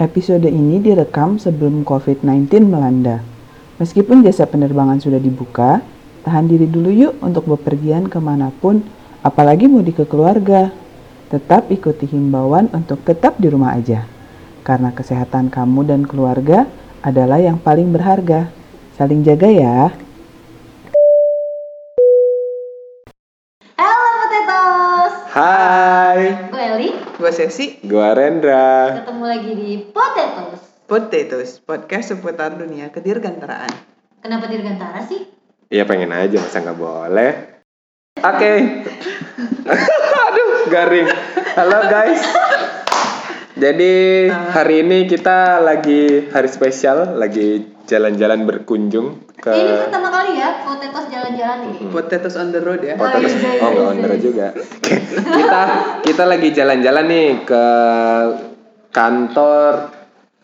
Episode ini direkam sebelum COVID-19 melanda. Meskipun jasa penerbangan sudah dibuka, tahan diri dulu yuk untuk bepergian ke mana pun, apalagi mudik ke keluarga. Tetap ikuti himbauan untuk tetap di rumah aja. Karena kesehatan kamu dan keluarga adalah yang paling berharga. Saling jaga ya. Halo Potatoes, Hai, gue Eli, Gue Sesi, gua Rendra. ketemu lagi di Potatoes. Potatoes, podcast seputar dunia kedirgantaraan. Kenapa dirgantara sih? Ya pengen aja, masa nggak boleh? Oke. Aduh, garing. Halo guys. Jadi hari ini kita lagi hari spesial, lagi jalan-jalan berkunjung ke ini pertama kali ya Potatoes jalan-jalan ini. Potatoes on the road ya. Potatoes. iya, iya, Oh, iya, on the road juga. kita kita lagi jalan-jalan nih ke kantor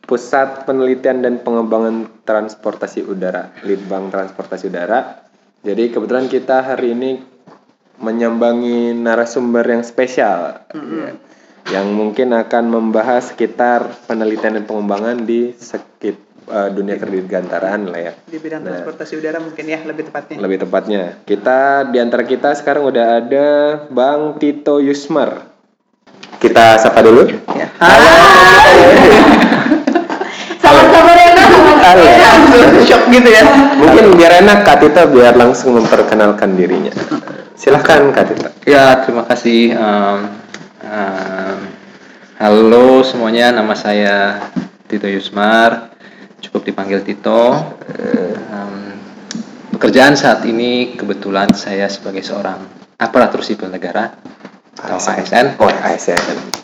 Pusat Penelitian dan Pengembangan Transportasi Udara, Litbang Transportasi Udara. Jadi kebetulan kita hari ini menyambangi narasumber yang spesial, ya, yang mungkin akan membahas sekitar penelitian dan pengembangan di sekit eh, dunia kedirgantaraan lah ya. Di bidang Nah. transportasi udara mungkin ya lebih tepatnya. Lebih tepatnya, kita di antara kita sekarang udah ada Bang Tito Yusmar. Kita sapa dulu. Ya. Sabar-sabar ya Kak, Halo. Shock gitu ya. Mungkin biar enak Kak Tito biar langsung memperkenalkan dirinya. Silahkan Kak Tito. Ya, terima kasih. Em, em, halo semuanya, nama saya Tito Yusmar. Cukup dipanggil Tito. Em, pekerjaan saat ini kebetulan saya sebagai seorang aparatur sipil negara atau ASN Oh, ASN.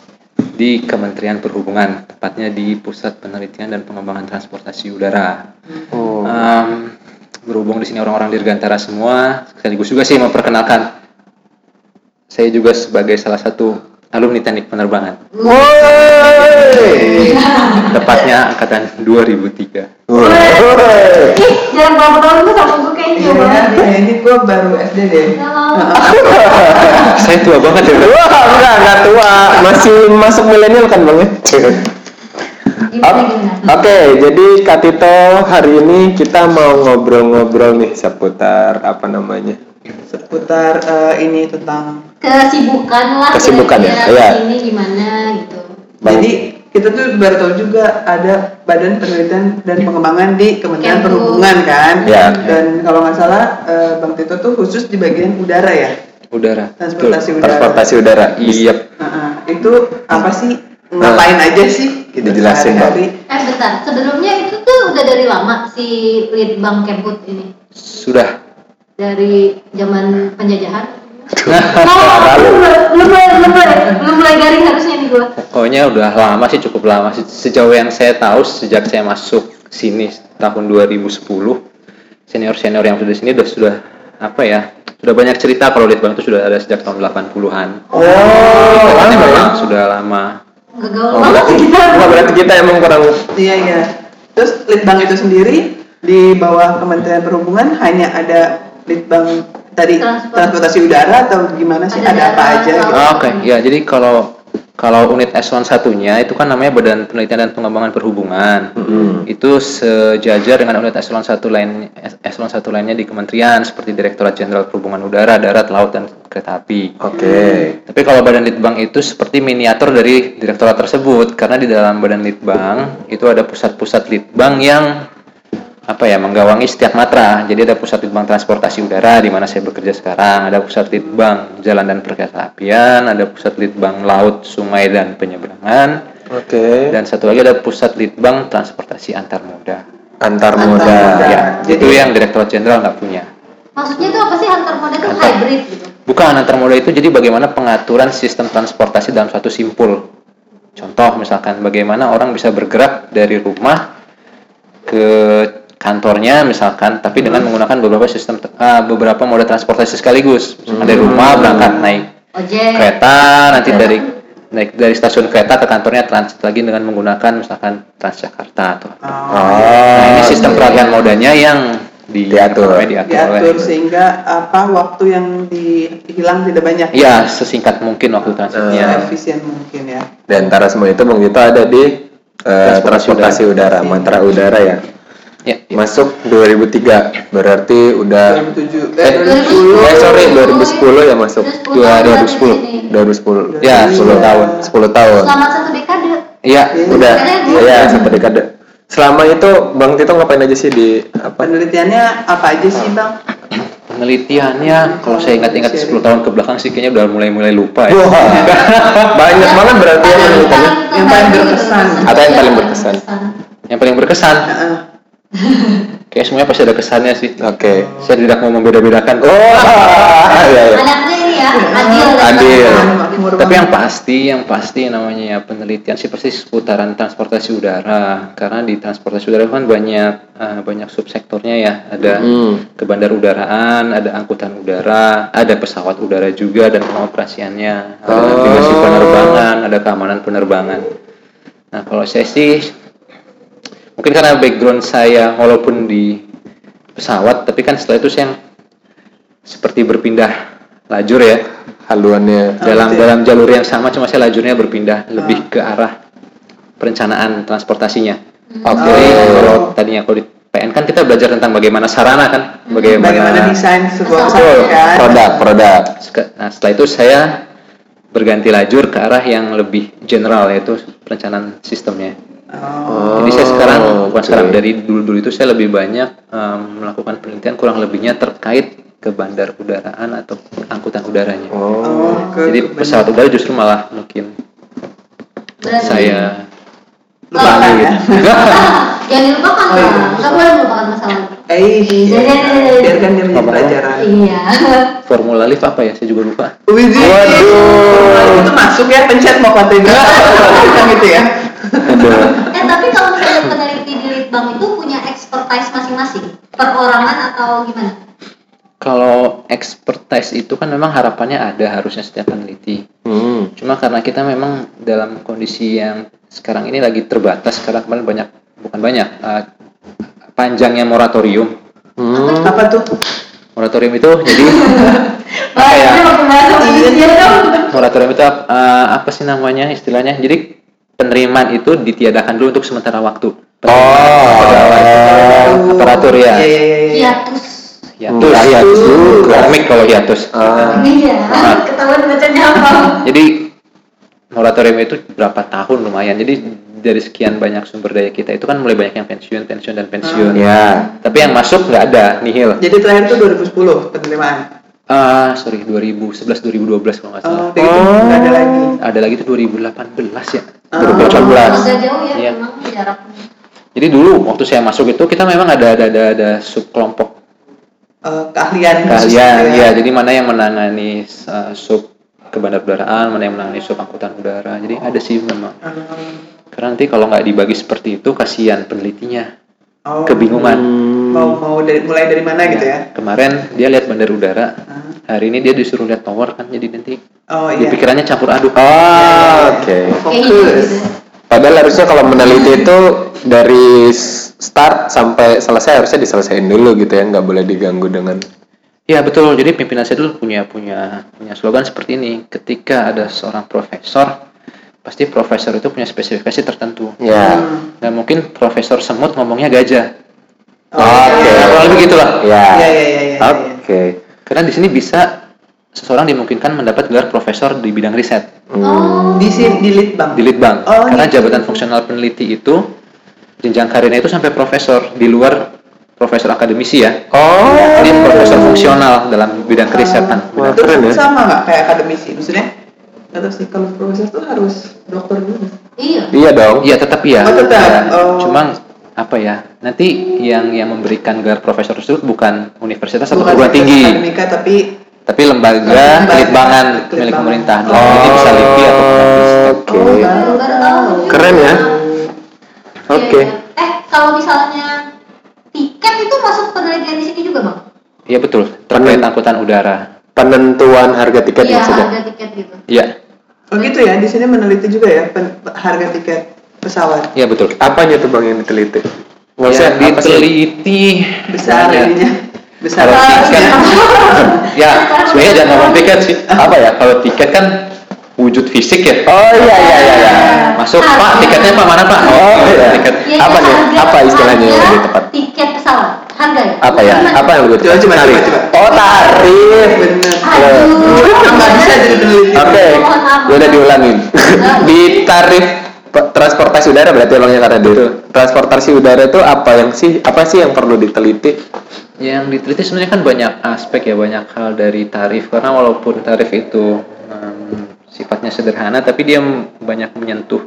di Kementerian Perhubungan, tepatnya di Pusat Penelitian dan Pengembangan Transportasi Udara. Oh. Em, berhubung di sini orang-orang dirgantara semua, sekaligus juga sih memperkenalkan saya juga sebagai salah satu alumni teknik penerbangan, Woi. tepatnya angkatan 2003. Woi. Ih, jangan berapa tahun tuh sama gue kayaknya banget. kayaknya gue baru SD deh. Saya tua banget ya. Wah, enggak, enggak tua. Masih masuk milenial kan, Bang? ya? Oke, jadi Kak Tito hari ini kita mau ngobrol-ngobrol nih seputar apa namanya? Seputar eh, ini tentang Kesibukan lah. Kesibukan ya, iya. Ini gimana gitu. Bang. Jadi kita tuh baru tahu juga ada Badan Penelitian dan Pengembangan di Kementerian. Perhubungan kan. Ya. Dan kalau nggak salah eh, Bang Tito tuh khusus di bagian udara ya. Udara. Transportasi udara. Transportasi udara. Iya. Heeh. itu apa sih? Ngapain aja sih? Gitu, Dijelasin, Bang. Eh bentar, sebelumnya itu tuh udah dari lama si Litbang Kemput ini. Sudah. Dari zaman penjajahan. Lalu. belum mulai, belum mulai, belum mulai, belum mulai garing harusnya nih gua. Pokoknya udah lama sih, cukup lama sih. Sejauh yang saya tahu sejak saya masuk sini tahun 2010, senior-senior yang sudah di sini udah sudah apa ya? Sudah banyak cerita kalau Litbang itu sudah ada sejak tahun 80-an. Oh, Tepatnya lama ya? sudah lama. Nggak gaul Oh, berarti, kita. oh, berarti kita emang kurang Iya iya. Terus Litbang itu sendiri di bawah Kementerian Perhubungan hanya ada Litbang tadi Transport. transportasi udara atau gimana sih? Ada Ada, apa aja? Gitu. Oh, Oke, ya jadi kalau kalau unit eselon satunya itu kan namanya Badan Penelitian dan Pengembangan Perhubungan. Itu sejajar dengan unit eselon satu lain eselon satu lainnya di kementerian seperti Direktorat Jenderal Perhubungan Udara, Darat, Laut dan Kereta Api. Oke. Tapi kalau Badan Litbang itu seperti miniatur dari direktorat tersebut karena di dalam Badan Litbang itu ada pusat-pusat Litbang yang apa ya menggawangi setiap matra. Jadi ada pusat Litbang Transportasi Udara di mana saya bekerja sekarang, ada pusat Litbang Jalan dan Perkeretaapian, ada pusat Litbang Laut, Sungai dan Penyeberangan, Oke. dan satu lagi ada pusat Litbang Transportasi Antar Moda. Antar moda. Ya, Jadi- itu yang Direktorat Jenderal nggak punya. Maksudnya itu apa sih antar moda tuh Antar- hybrid gitu? Bukan antar moda itu jadi bagaimana pengaturan sistem transportasi dalam suatu simpul. Contoh misalkan bagaimana orang bisa bergerak dari rumah ke kantornya misalkan tapi dengan menggunakan beberapa sistem ah, beberapa moda transportasi sekaligus. Misalkan dari rumah berangkat naik Ojek. kereta nanti dari naik dari stasiun kereta ke kantornya transit lagi dengan menggunakan misalkan Transjakarta atau. Oh, Nah, ini sistem oke. peragaan modanya yang di Diatur. apa diatur, oleh diatur sehingga apa waktu yang dihilang tidak banyak. ya sesingkat mungkin waktu transitnya Efisien mungkin ya. Dan antara semua itu Bang Tito ada di Eh, transportasi udara, mantra udara ya. Ya, ya. Masuk 2003, berarti udah 2007 eh, eh eh sorry 2010 ya masuk. 2010. 2010. Ya, 10 tahun. 10 tahun. Selama satu dekade. Iya, Udah. Dekade. Ya, satu dekade. Selama itu Bang Tito ngapain aja sih di apa? penelitiannya apa aja sih bang penelitiannya kalau saya ingat-ingat 10 tahun ke belakang sih kayaknya udah mulai-mulai lupa ya. Wah, banyak banget berarti ya penelitiannya. Yang paling berkesan. Atau yang paling berkesan. Yang paling berkesan, Heeh. Kayak semuanya pasti ada kesannya sih. Oke. Saya tidak mau membeda-bedakan. Oh, iya iya. Anaknya ini ya, adil. Adil. Tapi yang pasti, yang pasti namanya ya penelitian sih pasti seputaran transportasi udara. Karena di transportasi udara kan banyak eh, banyak subsektornya ya. Ada Hmm. kebandarudaraan, ada angkutan udara, ada pesawat udara juga dan pengoperasiannya, ada Oh. navigasi penerbangan, ada keamanan penerbangan. Nah kalau saya sih mungkin karena background saya walaupun di pesawat, tapi kan setelah itu saya seperti berpindah lajur ya Haluannya. dalam ya. dalam jalur yang sama cuma saya lajurnya berpindah lebih ke arah perencanaan transportasinya. Oke. Jadi kalau tadinya kalau di PN kan kita belajar tentang bagaimana sarana kan, bagaimana, bagaimana desain sebuah Betul. kan Produk, produk. Nah setelah itu saya berganti lajur ke arah yang lebih general yaitu perencanaan sistemnya. Oh. Jadi saya sekarang bukan sekarang dari dulu-dulu itu saya lebih banyak em, melakukan penelitian kurang lebihnya terkait ke bandar udaraan atau angkutan udaranya. Oh. Oh, ke- Jadi ke- pesawat udara justru malah mungkin Berarti- saya lupakan ya Jangan dilupakan Oh, iya. Nggak boleh melupakan masa lalu. eh Iya, iya, iya. biarkan dia menjadi pelajaran Iya. formula lift apa ya? Saya juga lupa. Waduh. itu masuk ya pencet mau kan gitu ya. Eh tapi kalau misalnya peneliti di Litbang itu punya expertise masing-masing, perorangan atau gimana? Kalau expertise itu kan memang harapannya ada harusnya setiap peneliti. Hmm. Cuma karena kita memang dalam kondisi yang sekarang ini lagi terbatas karena kemarin banyak bukan banyak eh, panjangnya moratorium. Hmm. apa tuh Moratorium itu jadi Apa ya? Indonesia dong. moratorium itu eh, apa sih namanya istilahnya? Jadi penerimaan itu ditiadakan dulu untuk sementara waktu. Oh. Pegawai aparatur ya. iya iya iya iya Hiatus. Hiatus. Hiatus juga. Komik kalau hiatus. Ah. Iya. Ketahuan bacanya apa? Jadi moratorium itu berapa tahun lumayan. Jadi dari sekian banyak sumber daya kita itu kan mulai banyak yang pensiun, pensiun dan pensiun. Ya. Tapi yang masuk nggak ada, nihil. jadi terakhir tuh 2010 penerimaan Ah, sorry 2011 2012 kalau nggak salah. oh nggak ada lagi Ada lagi tuh 2018 ya. Oh. 2018. Agak jauh ya Iya. memang jaraknya. Jadi dulu waktu saya masuk itu kita memang ada ada ada, ada sub kelompok Eh, keahlian gitu ya. Jadi mana yang menangani uh, sub kebandarudaraan, mana yang menangani sub angkutan udara. Jadi ada sih memang. Hmm. Karena nanti kalau nggak dibagi seperti itu kasihan penelitinya oh, kebingungan. mau mau dari mulai dari mana gitu ya Kemarin dia lihat bandar udara, Hmm. hari ini dia disuruh lihat tower kan, jadi nanti oh di iya pikirannya campur aduk. Oh, oke. Kayak fokus gitu. Padahal harusnya kalau meneliti itu dari start sampai selesai harusnya diselesaikan dulu gitu ya, nggak boleh diganggu dengan. Ya betul. Jadi pimpinan saya dulu punya punya punya slogan seperti ini. Ketika ada seorang profesor, pasti profesor itu punya spesifikasi tertentu. Ya. Hmm. Dan mungkin profesor semut ngomongnya gajah. Oh, Oke. iya. Nah, kurang lebih gitulah. Ya. Iya, iya, iya, iya, Oke. Karena di sini bisa seseorang dimungkinkan mendapat gelar profesor di bidang riset Oh. di sini di litbang di Litbang. Oh, Karena gitu. jabatan fungsional peneliti itu jenjang karirnya itu sampai profesor di luar profesor akademisi ya. Oh. Ini profesor fungsional dalam bidang kerisetan. Wah, itu keren ya. sama nggak kayak akademisi maksudnya sih kalau profesor tuh harus dokter dulu Iya. Iya dong. Iya tetap iya. Oh, tetap. Ya, Oh. Cuma apa ya? Nanti yang yang memberikan gelar profesor tersebut bukan universitas atau perguruan tinggi, akademika tapi tapi lembaga Lembaga litbangan litbangan. milik pemerintah. Oh. Jadi bisa LIPI atau. Oke. Oh, tahu juga. Keren ya. Iya, Oke. iya. Eh, kalau misalnya tiket itu masuk penelitian di sini juga, Bang? Iya betul. Terkait angkutan udara. Penentuan harga tiket Iya, maksudnya. harga tiket gitu. Iya, oh gitu ya di sini meneliti juga ya pen- harga tiket pesawat iya betul. Apanya tuh bang yang diteliti? Maksudnya Ya, diteliti besar Ya. ininya besar Kalau tiket, ya sebenarnya jangan ngomong tiket sih. Apa ya? Kalau tiket kan wujud fisik ya. Oh iya iya iya. iya. Masuk Pak, tiketnya Pak mana Pak? Oh, iya. tiket. Ya, Apa nih? harga- Apa istilahnya yang harga lebih tepat? Tiket pesawat, harga ya? Apa ya? Apa yang lebih Coba, coba, Tarif. coba, coba. Oh tarif. Bener. Aduh. Nggak bisa jadi peneliti. Oke, gue udah diulangin. Di tarif transportasi udara berarti emangnya karena itu. Transportasi udara itu apa yang sih apa sih yang perlu diteliti? Yang diteliti sebenarnya kan banyak aspek ya, banyak hal dari tarif karena walaupun tarif itu em, sifatnya sederhana tapi dia banyak menyentuh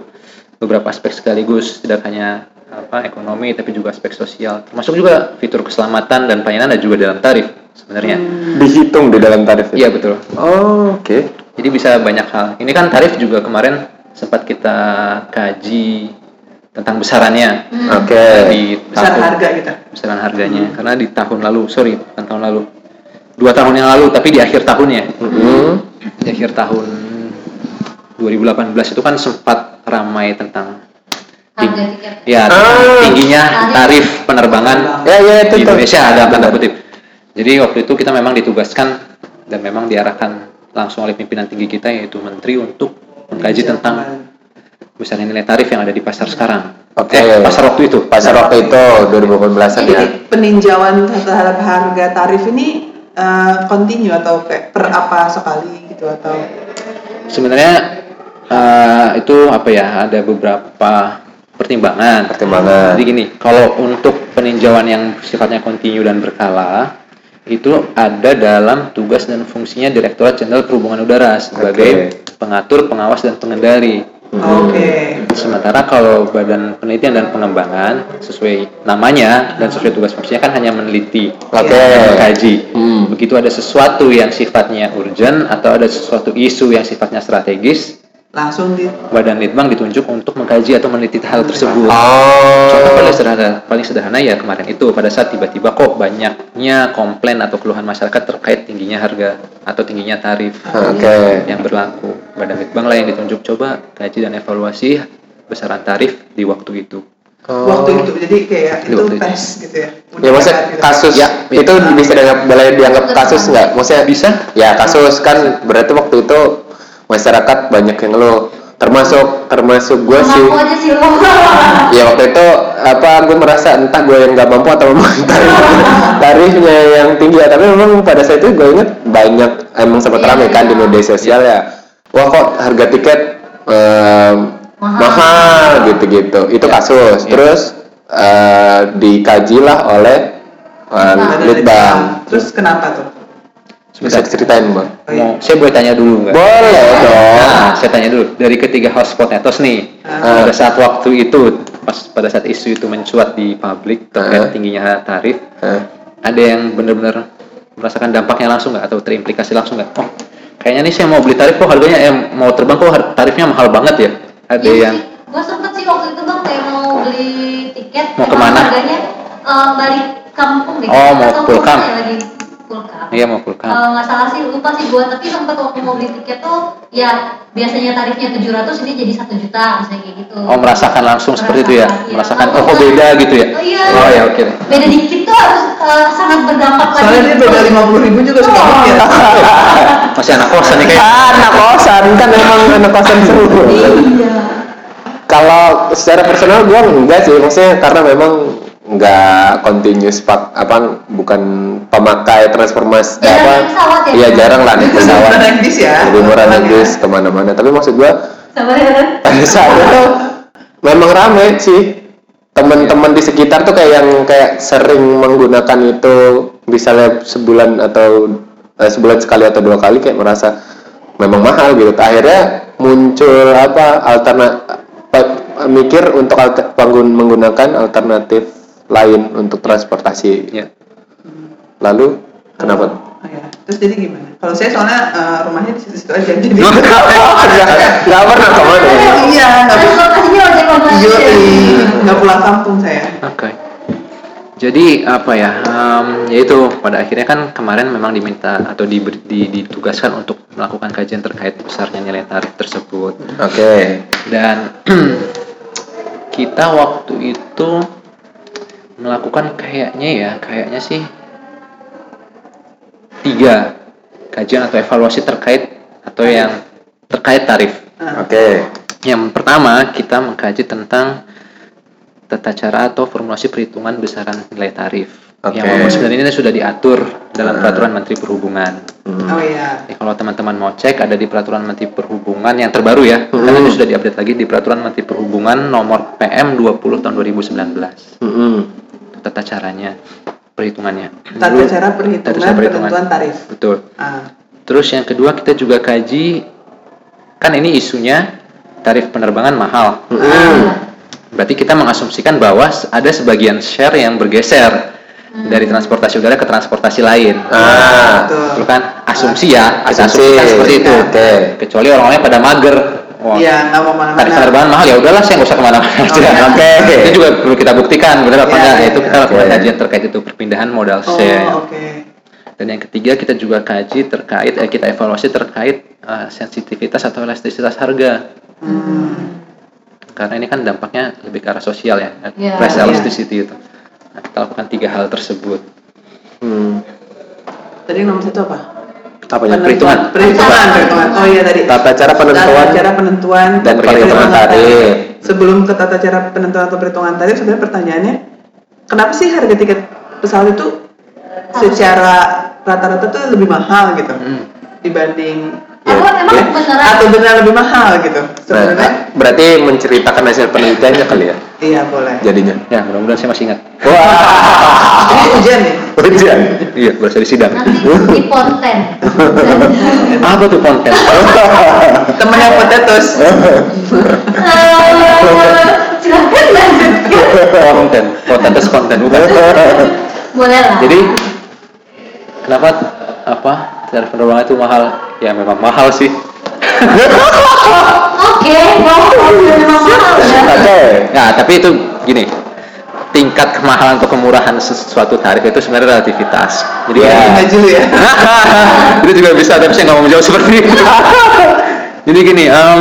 beberapa aspek sekaligus, tidak hanya apa ekonomi tapi juga aspek sosial. Termasuk juga fitur keselamatan dan pelayanan ada juga dalam tarif sebenarnya. Dihitung di dalam tarif itu. Iya betul. Oh, oke. Jadi bisa banyak hal. Ini kan tarif juga kemarin sempat kita kaji tentang besarannya Oke. di Besar tahun harga kita. besaran harganya karena di tahun lalu sorry bukan tahun lalu dua tahun yang lalu tapi di akhir tahunnya Mm-hmm. di akhir tahun 2018 itu kan sempat ramai tentang Harga tiket. ya Ah. tingginya tarif penerbangan Ya ya itu di. Indonesia ada tanda kutip. Jadi waktu itu kita memang ditugaskan dan memang diarahkan langsung oleh pimpinan tinggi kita yaitu menteri untuk mengkaji tentang besaran nilai tarif yang ada di pasar sekarang. Oke. Eh, pasar waktu itu. Pasar waktu itu 2018-an ya. Jadi peninjauan terhadap harga tarif ini eh, continue atau kayak per apa sekali gitu atau Sebenarnya eh, itu apa ya? Ada beberapa pertimbangan. Pertimbangan. Jadi gini, kalau untuk peninjauan yang sifatnya kontinu dan berkala itu ada dalam tugas dan fungsinya Direktorat Jenderal Perhubungan Udara sebagai pengatur, pengawas dan pengendali. Oke. Sementara kalau Badan Penelitian dan Pengembangan sesuai namanya dan sesuai tugas fungsinya kan hanya meneliti, Oke. dan mengkaji. Hmm. Begitu ada sesuatu yang sifatnya urgent atau ada sesuatu isu yang sifatnya strategis, Langsung di Badan Litbang ditunjuk untuk mengkaji atau meneliti hal tersebut. Oh. Contoh paling sederhana, paling sederhana ya kemarin itu pada saat tiba-tiba kok banyaknya komplain atau keluhan masyarakat terkait tingginya harga atau tingginya tarif Oke. yang berlaku. Badan Litbang lah yang ditunjuk coba kaji dan evaluasi besaran tarif di waktu itu. Oh. waktu itu jadi kayak itu waktu itu. tes gitu ya. Ya maksudnya Gitu. kasus Ya, itu bisa dianggap boleh dianggap kasus nggak? Maksudnya Bisa. Ya kasus kan berarti waktu itu masyarakat banyak yang ngeluh. Termasuk termasuk gue sih. Sih lo. Ya waktu itu apa gue merasa entah gue yang nggak mampu atau memang tarif, tarifnya yang tinggi ya. Tapi memang pada saat itu gue inget banyak emang sempat Iya, ramai kan di iya. media sosial ya. Wah kok harga tiket em, Mahal. mahal gitu-gitu. Itu kasus. Iya. Terus eh, dikajilah oleh eh, Ada Litbang. Terus kenapa tuh? Bisa diceritain bang? Oh, iya. Mau, saya boleh tanya dulu nggak? Boleh dong. Nah, saya tanya dulu dari ketiga hotspot etos nih Ah. pada saat waktu itu pas pada saat isu itu mencuat di publik terkait Ah. tingginya tarif Hah? ada yang benar-benar merasakan dampaknya langsung nggak atau terimplikasi langsung nggak? Oh, kayaknya nih saya mau beli tarif kok harganya eh, mau terbang kok tarifnya mahal banget ya? Ada Iya yang. Gue sempet sih waktu itu bang kayak mau beli tiket. Mau ke mana? Harganya eh, balik kampung deh. Oh, mau ya pulang. Iya mau pulkan. Kalau nggak salah sih lupa sih gue tapi sempat waktu mau beli tiket tuh ya biasanya tarifnya 700 ini jadi satu juta misalnya kayak gitu. Oh merasakan langsung seperti itu ya? Merasakan, iya. Merasakan oh nggak- beda gitu ya? Oh iya. Oh ya oke. Beda dikit tuh harus eh, sangat berdampak lagi. Soalnya dia beda lima puluh ribu juga suka Oh. Masih anak kosan nih kayak. Ah, anak kosan kan emang anak kosan seru. Iya. Kalau secara personal gue enggak sih, maksudnya karena memang nggak continuous pak apa bukan pemakai transformasi Jarang apa pesawat ya? iya jarang lah naik pesawat Lebih murah naik bis ya? lebih murah naik bis ke mana-mana tapi maksud ya. Ren. pada saat itu memang rame sih teman-teman di sekitar tuh kayak yang kayak sering menggunakan itu misalnya sebulan atau eh, sebulan sekali atau dua kali kayak merasa memang mahal gitu akhirnya muncul apa alternatif mikir untuk alter, menggunakan alternatif lain untuk transportasi Ya. lalu kenapa Oh, iya. Terus jadi gimana? Kalau saya soalnya eh, rumahnya di situ-situ aja jadi. nggak nggak pernah ke mana ya? Iya, Transportasinya ojek online. Yoi, nggak pulang kampung saya. Oke. Jadi apa ya? em, yaitu pada akhirnya kan kemarin memang diminta atau diberi- di- ditugaskan untuk melakukan kajian terkait besarnya nilai tarif tersebut. oke Dan kita waktu itu melakukan kayaknya ya, kayaknya sih tiga kajian atau evaluasi terkait atau yang terkait tarif. Oke. Yang pertama kita mengkaji tentang tata cara atau formulasi perhitungan besaran nilai tarif. Oke. Yang memang sebenarnya ini sudah diatur dalam peraturan Menteri Perhubungan. Hmm. Oh iya. Ya, kalau teman-teman mau cek ada di peraturan Menteri Perhubungan yang terbaru ya, karena itu sudah diupdate lagi di peraturan Menteri Perhubungan nomor PM 20 tahun 2019. Mm-mm. Tata caranya, perhitungannya. Tata cara perhitungan, Tata cara perhitungan. penentuan tarif. Betul. Ah. Terus yang kedua kita juga kaji kan ini isunya tarif penerbangan mahal. Berarti kita mengasumsikan bahwa ada sebagian share yang bergeser dari transportasi udara ke transportasi lain. Ah. Betul. Itu kan asumsi ya, Asumsi. asumsikan seperti itu. Oke. Kecuali orang-orangnya pada mager. Wah, Iya, nggak mau tarif mana-mana. penerbangan mahal ya udahlah saya nggak usah ke mana-mana. Oke. Itu juga perlu kita buktikan benar apa Iya, enggak. iya, itu kita iya. lakukan Oke. kajian terkait itu perpindahan modal Oh, share. oke. Dan yang ketiga kita juga kaji terkait eh, kita evaluasi terkait eh, sensitivitas atau elastisitas harga. Hmm. Karena ini kan dampaknya lebih ke arah sosial ya, Iya. price Iya. elasticity itu. Nah, kita lakukan tiga hal tersebut. Hmm. Tadi nomor satu apa? Apanya? Perhitungan. Perhitungan, perhitungan. Oh iya tadi. Tata cara penentuan Tata cara penentuan dan perhitungan tarif. Sebelum ke tata cara penentuan atau perhitungan tarif, sebenarnya pertanyaannya, kenapa sih harga tiket pesawat itu secara rata-rata tuh lebih mahal gitu Hmm. dibanding Apa emang beneran? atau benar lebih mahal gitu sebenarnya? Nah, berarti menceritakan hasil penelitiannya kali ya Iya boleh. jadinya. Ya, mudah-mudahan saya masih ingat. Wah, Ini ujian nih. ujian. Iya, berasa di sidang. Nanti di konten. Apa tuh konten? Temennya potatoes. Eh, Silakan lanjutkan. konten, konten konten bukan. Boleh lah. Jadi kenapa apa tarif penerbangan itu mahal? Ya memang mahal sih. Oke, memang mahal ya. Oke. Nah, tapi itu gini. Tingkat kemahalan atau kemurahan sesuatu tarif itu sebenarnya relativitas. Jadi Ya. ya. itu juga bisa, tapi saya nggak mau menjawab seperti itu. Jadi gini, em,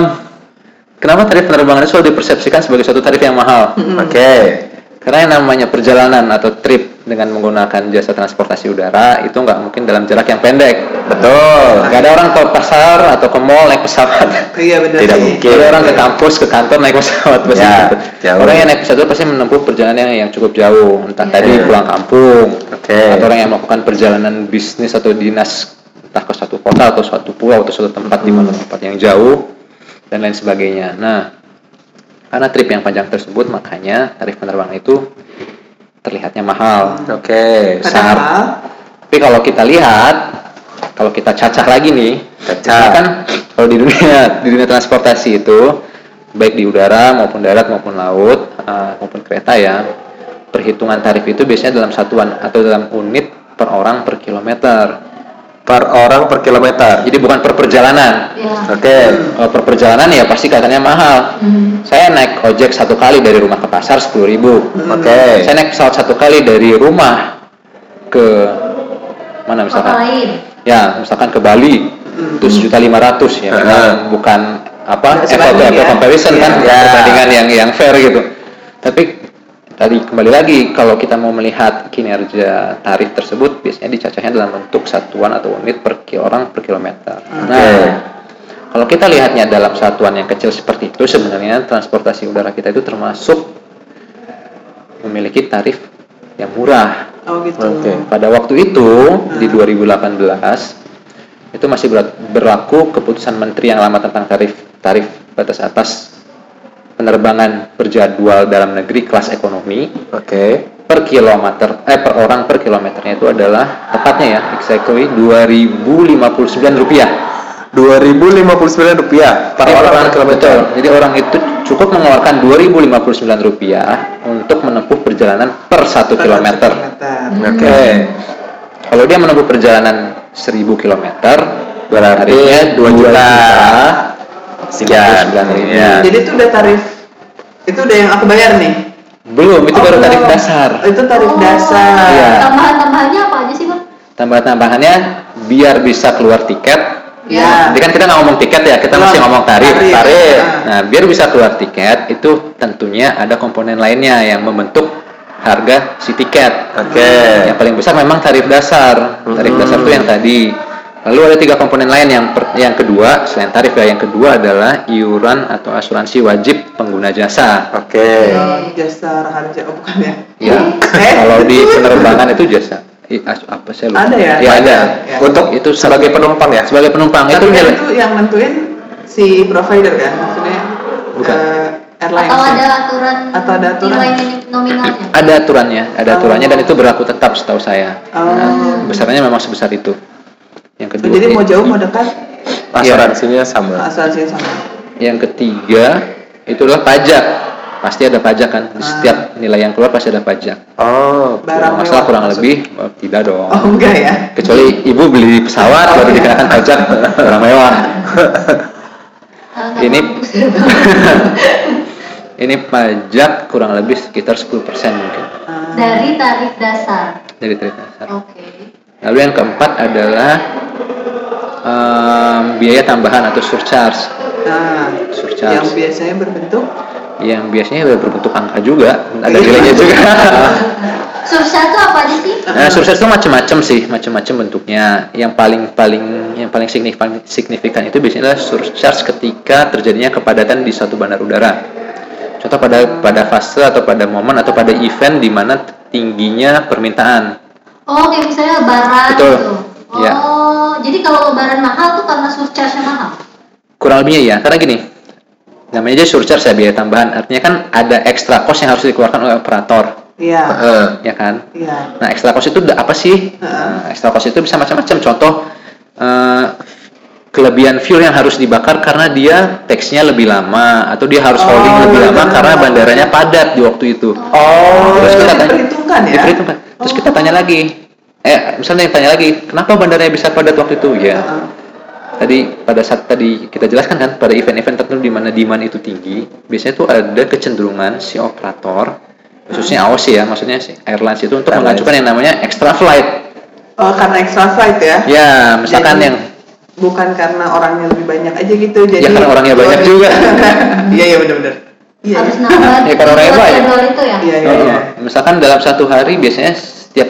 kenapa tarif penerbangan itu selalu dipersepsikan sebagai suatu tarif yang mahal? Oke. Karena yang namanya perjalanan atau trip dengan menggunakan jasa transportasi udara itu nggak mungkin dalam jarak yang pendek. Betul. Nggak ada orang ke pasar atau ke mall naik pesawat. Iya benar Tidak sih. mungkin. Nggak ada orang ke kampus, ke kantor naik pesawat pasti Ya, gitu. jauh. Orang yang naik pesawat itu pasti menempuh perjalanan yang, yang cukup jauh. Entah Iya. tadi pulang kampung, Oke. atau orang yang melakukan perjalanan bisnis atau dinas entah ke suatu kota atau suatu pulau atau suatu tempat di mana tempat yang jauh dan lain sebagainya. Nah, karena trip yang panjang tersebut makanya tarif penerbangan itu terlihatnya mahal. Oke. Padahal Tapi kalau kita lihat, kalau kita cacah lagi nih, Cacah. kan kalau di dunia di dunia transportasi itu baik di udara maupun darat maupun laut eh, maupun kereta ya, perhitungan tarif itu biasanya dalam satuan atau dalam unit per orang per kilometer. Per orang per kilometer. Jadi bukan per perjalanan. Ya. Oke. Kalau per perjalanan ya pasti katanya mahal. Hmm. Saya naik ojek satu kali dari rumah ke pasar 10.000 ribu. Oke. Saya naik pesawat satu kali dari rumah ke mana misalkan? lain. Ya, misalkan ke Bali itu sejuta lima ratus ya, memang Heeh. bukan apa apple to ya. comparison kan, Iya. perbandingan yang yang fair gitu. Tapi tadi kembali lagi kalau kita mau melihat kinerja tarif tersebut biasanya dicacahnya dalam bentuk satuan atau unit per orang per kilometer. Nah, kalau kita lihatnya dalam satuan yang kecil seperti itu sebenarnya transportasi udara kita itu termasuk memiliki tarif yang murah. oh gitu. Oke. Pada waktu itu di 2018 itu masih berlaku keputusan menteri yang lama tentang tarif tarif batas atas penerbangan berjadwal dalam negeri kelas ekonomi Oke. per kilometer eh per orang per kilometernya itu adalah tepatnya ya exactly 2059 rupiah 2059 rupiah per Jadi orang per kilometer. betul. Jadi orang itu cukup mengeluarkan 2059 rupiah untuk menempuh perjalanan per satu Per kilometer. kilometer. Oke. Kalau dia menempuh perjalanan 1000 kilometer, Berarti tarifnya 2 juta. Sekian. 59.000. Ya. Jadi itu udah tarif itu udah yang aku bayar nih. Belum, itu Oh, baru tarif belum. dasar. Oh, itu tarif Oh. dasar. Iya. Tambahan-tambahannya apa aja sih, Bang? Tambahan-tambahannya biar bisa keluar tiket. Ya. Jadi kan kita nggak ngomong tiket ya, kita masih ngomong tarif. Tarif. Tarif. Ah. Nah, biar bisa keluar tiket itu tentunya ada komponen lainnya yang membentuk harga si tiket. Oke. Yang paling besar memang tarif dasar. Tarif Hmm. dasar itu yang tadi Lalu ada tiga komponen lain yang per- yang kedua selain tarif ya yang kedua adalah iuran atau asuransi wajib pengguna jasa. Oke. Oh, jasa harja oh bukan ya Ya, Eh, kalau di penerbangan itu jasa. I, as- apa saya lupa. Ada ya? Ya ada. Ya. Untuk Itu sebagai penumpang ya? sebagai penumpang itu Tapi kan nilai. itu yang nentuin si provider kan maksudnya Bukan. eh, airlines Atau ada aturan Atau ada aturan? nominalnya? Ada aturannya, ada Oh. aturannya dan itu berlaku tetap setahu saya. Oh. Nah, besarnya memang sebesar itu. Yang kedua, jadi mau jauh mau dekat Asuransinya sama. asuransinya sama yang ketiga itu adalah pajak. Pasti ada pajak kan di Ah. setiap nilai yang keluar pasti ada pajak. Oh. barang Kalau nggak salah mewah kurang lebih oh, tidak dong. oh enggak ya Kecuali ibu beli pesawat Oh, baru iya. dikenakan pajak barang mewah. Ah, Ini ini pajak kurang lebih sekitar 10% mungkin Ah, Dari tarif dasar. dari tarif dasar. Oke. Lalu yang keempat adalah em, biaya tambahan atau surcharge. nah Surcharge. yang biasanya berbentuk Yang biasanya berbentuk angka juga, ada Iya. nilainya juga. Sursa itu apa aja sih? Nah, surcharge itu macam-macam sih, macam-macam bentuknya. Yang paling paling yang paling signifikan signifikan itu biasanya adalah surcharge ketika terjadinya kepadatan di suatu bandar udara. Contoh pada pada fase atau pada momen atau pada event di mana tingginya permintaan. Oh, kayak misalnya lebaran Betul. gitu. Oh, Ya. jadi kalau lebaran mahal tuh karena surcharge-nya mahal. Kurang lebihnya ya, karena gini. Namanya aja surcharge ya biaya tambahan. Artinya kan ada extra cost yang harus dikeluarkan oleh operator, iya Eh, ya kan? iya Nah, extra cost itu apa sih? Heeh. Nah, extra cost itu bisa macam-macam. Contoh eh, kelebihan fuel yang harus dibakar karena dia teksnya lebih lama atau dia harus Oh, holding lebih lama benar. karena bandaranya padat di waktu itu. Oh. Terus kita tanya, diperhitungkan ya diperhitungkan. Terus kita tanya lagi, eh misalnya yang tanya lagi, kenapa bandaranya bisa padat waktu itu? Ya, Heeh. tadi pada saat tadi kita jelaskan kan pada event-event tertentu di mana demand itu tinggi, biasanya tuh ada kecenderungan si operator khususnya AOC ya, maksudnya si airlines itu untuk Airlines. mengajukan yang namanya extra flight. oh karena extra flight ya Ya, misalkan Jadi, yang bukan karena orangnya lebih banyak aja gitu jadi Ya, karena orangnya banyak juga. iya iya benar-benar iya Harus iya. nambah Ya, kalau buat reba ya. jadwal itu ya. iya iya iya misalkan dalam satu hari biasanya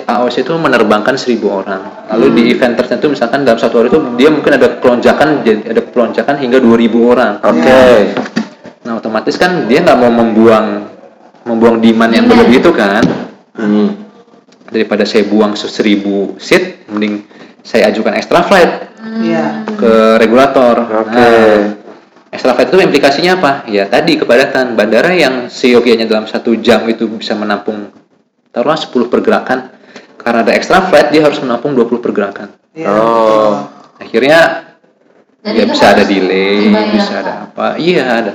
AOC itu menerbangkan 1000 orang. Lalu di event tertentu misalkan dalam satu hari itu dia mungkin ada kelonjakan jadi ada pelonjakan hingga 2000 orang. Oke. Nah, otomatis kan dia nggak mau membuang membuang demand yang Demand. berlebih itu kan. Hmm. Daripada saya buang 1000 seat, mending saya ajukan extra flight iya ke regulator. Oke. Nah, extra flight itu implikasinya apa? Ya tadi kepadatan bandara yang seyogianya dalam satu jam itu bisa menampung taruhlah 10 pergerakan. Karena ada extra flight dia harus menampung 20 pergerakan. iya Oh. Akhirnya Dan ya itu bisa ada delay, dibayar. bisa ada apa? Iya, ada.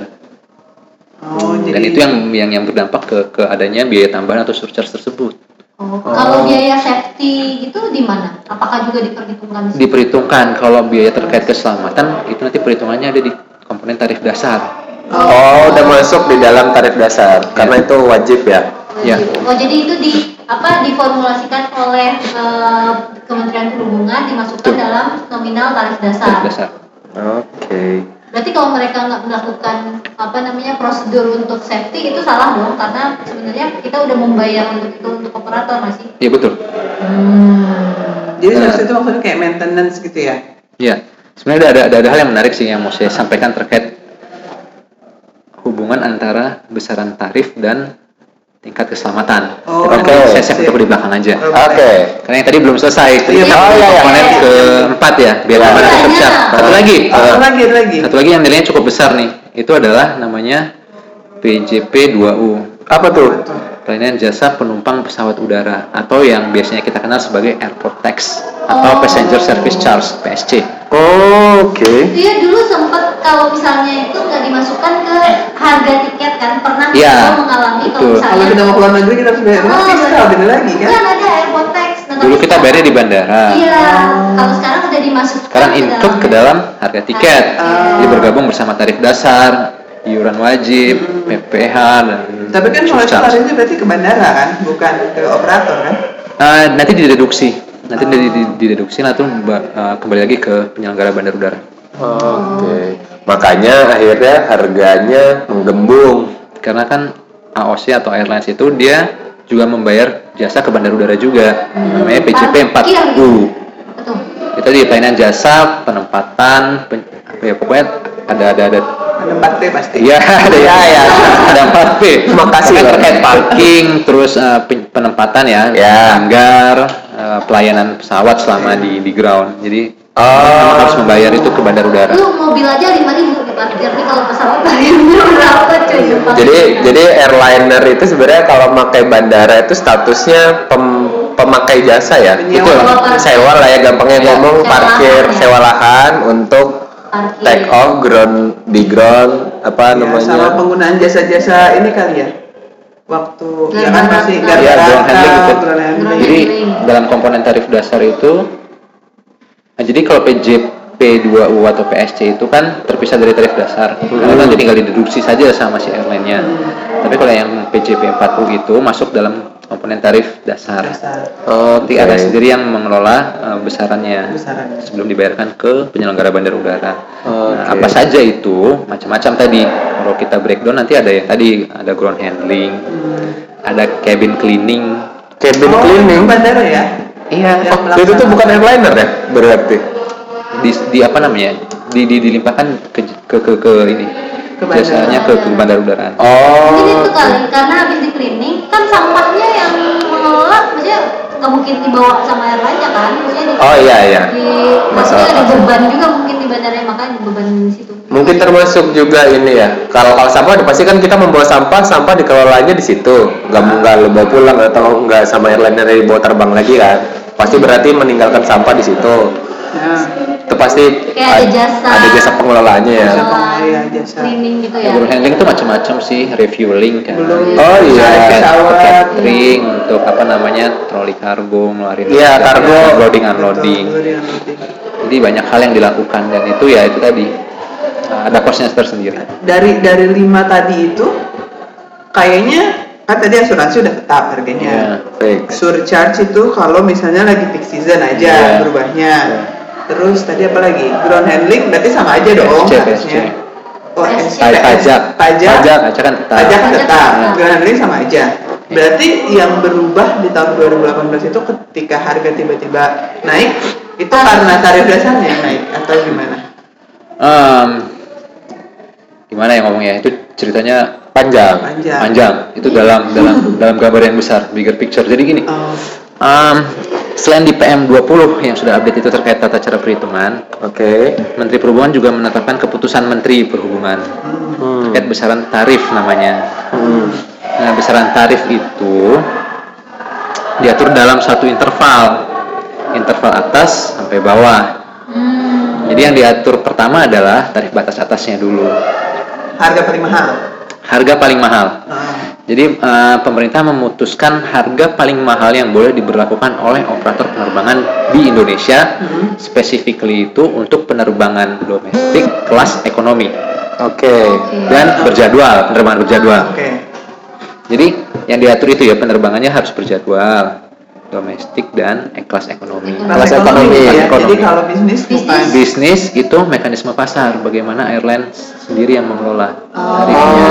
oh jadi Dan itu yang yang yang berdampak ke ke adanya biaya tambahan atau surcharge tersebut. Oh, Kalau biaya safety gitu di mana? Apakah juga diperhitungkan? di? Diperhitungkan kalau biaya terkait keselamatan itu nanti perhitungannya ada di komponen tarif dasar. Oh, udah masuk di dalam tarif dasar karena itu wajib ya. Ya. Oh jadi itu di apa diformulasikan oleh eh, Kementerian Perhubungan dimasukkan dalam nominal tarif Tarif dasar. dasar. Oke. Berarti kalau mereka nggak melakukan apa namanya prosedur untuk safety itu salah dong karena sebenarnya kita udah membayar untuk itu untuk operator masih. Iya betul. jadi Nah. itu maksudnya kayak maintenance gitu ya Iya. Sebenarnya ada, ada ada hal yang menarik sih yang mau saya sampaikan terkait hubungan antara besaran tarif dan tingkat keselamatan. Oh, oke. Saya saya tunggu di belakang aja. Oke. Karena yang tadi belum selesai. Iya, Kita oh, iya, iya. komponen keempat ya, biar Iya. atau Banyak. surcharge. Satu lagi. satu lagi ada lagi Satu lagi yang nilainya cukup besar nih. Itu adalah namanya PJP 2U. Apa tuh? Pelayanan jasa penumpang pesawat udara atau yang biasanya kita kenal sebagai airport tax atau Oh. passenger service charge PSC. Oh, Oke. Iya dulu sempat kalau misalnya itu nggak dimasukkan ke harga tiket kan pernah kita mengalami kalau misalnya kalau kita mau keluar negeri kita harus bayar Oh, fiskal beda lagi kan Kan ada airport tax. Nah, Dulu kita bayarnya di bandara. Iya, kalau sekarang udah dimasukkan Sekarang include ke dalam harga tiket. Ah. Jadi bergabung bersama tarif dasar, iuran wajib, PPH dan tapi kan kalau itu larinya berarti ke bandara kan bukan ke operator kan Ah, nanti dideduksi. Nanti di- dideduksi ba- ah, kembali lagi ke penyelenggara bandar udara. Oke. Makanya akhirnya harganya menggembung. Karena kan AOC atau airlines itu dia juga membayar jasa ke bandar udara juga. Namanya PJP Parkir 4U. Betul. Itu di pelayanan jasa, penempatan, pen- apa ya pokoknya ada ada ada Ada 4P pasti. Iya, ada ya, ya. Ada 4 P. Terima kasih, terkait parking, terus pen- penempatan ya, Ya. hanggar, eh, pelayanan pesawat selama di di ground. Jadi Oh. memang harus membayar itu ke bandar udara. Lu mobil aja lima ribu diparkir nih kalau pesawat bayarnya berapa cuy? Jadi jadi airliner itu sebenarnya kalau pakai bandara itu statusnya pem- pemakai jasa ya. Penyewa. Itu Sewa sewa lah ya gampangnya Iya, ngomong sewa parkir lahan ya. sewa lahan untuk Parkir. take off ground di ground apa Ya, namanya? sama penggunaan jasa-jasa ini kali ya. Waktu ya kan Garbarata. pasti Iya, ground handling. Ground Jadi dalam komponen tarif dasar itu Nah, jadi kalau PJP2U atau PSC itu kan terpisah dari tarif dasar. Karena nanti tinggal dideduksi saja sama si airline-nya. Tapi kalau yang PJP4U itu masuk dalam komponen tarif dasar. Dasar. Oke. Nanti ada sendiri yang mengelola eh, besarannya Besarannya. sebelum dibayarkan ke penyelenggara bandar udara. Nah, Oke. apa saja itu macam-macam tadi. Kalau kita breakdown nanti ada yang tadi ada ground handling, ada cabin cleaning. Cabin Oh, cleaning. bandara ya? Iya. Oh, itu tuh bukan airliner ya berarti. Di, di apa namanya? Di, di dilimpahkan ke ke ke, ke ini. Ke bandara. Jasanya ke, ke bandar udaraan. Oh. Jadi itu kali karena habis di cleaning kan sampahnya yang mengelola maksudnya nggak mungkin dibawa sama airline-nya kan maksudnya di, Oh, iya, iya. di maksudnya ada beban juga mungkin di bandara makanya beban di situ Mungkin termasuk juga ini ya. Kalau kalau sampah pasti kan kita membawa sampah, sampah dikelolanya di situ. Nggak nggak lu bawa pulang atau nggak sama airliner dibawa terbang lagi kan. Pasti berarti meninggalkan sampah di situ. Nah, Itu pasti Kayak ada ad- jasa. ada jasa pengelolaannya ya. Jasa. Pengelolaan iya, jasa. cleaning gitu Ya, ground handling itu macam-macam sih, refueling kan. Belum. Oh, iya. Naik pesawat. catering untuk apa namanya troli kargo ngeluarin Iya, kargo. loading unloading jadi banyak hal yang dilakukan dan itu ya itu tadi uh, ada costnya tersendiri Dari dari lima tadi itu kayaknya kan tadi asuransi udah tetap harganya. Iya. Fix. Surcharge itu kalau misalnya lagi peak season aja Iya. berubahnya. Terus tadi apa lagi? Ground handling berarti sama aja dong PSC, harusnya. Oh, PSC. SC, Pajak. Pajak. Pajak. Pajak kan tetap. Pajak Pajak tetap. Ground handling sama aja. Berarti yang berubah di tahun 2018 itu ketika harga tiba-tiba naik itu karena tarif dasarnya yang naik atau gimana? Em, gimana ya ngomongnya itu ceritanya Panjang. Panjang. panjang itu dalam dalam dalam gambar yang besar bigger picture jadi gini Oh, em, selain di PM 20 yang sudah update itu terkait tata cara perhitungan Oke. Menteri Perhubungan juga menetapkan keputusan Menteri Perhubungan Hmm. terkait besaran tarif namanya. Hmm. Nah, besaran tarif itu diatur dalam satu interval, interval atas sampai bawah. hmm. Jadi yang diatur pertama adalah tarif batas atasnya dulu, harga paling mahal. Harga paling mahal. Ah, Jadi eh, pemerintah memutuskan harga paling mahal yang boleh diberlakukan oleh operator penerbangan di Indonesia, Hmm. specifically itu untuk penerbangan domestik kelas ekonomi Oke. dan berjadwal, penerbangan berjadwal. Oke. Jadi yang diatur itu ya penerbangannya harus berjadwal, domestik dan eh, kelas ekonomi. Kelas Kelas ekonomi, ya. kelas ekonomi. Jadi kalau bisnis Bisnis. bukan Bisnis itu mekanisme pasar, bagaimana airline sendiri yang mengelola Oh. tarifnya.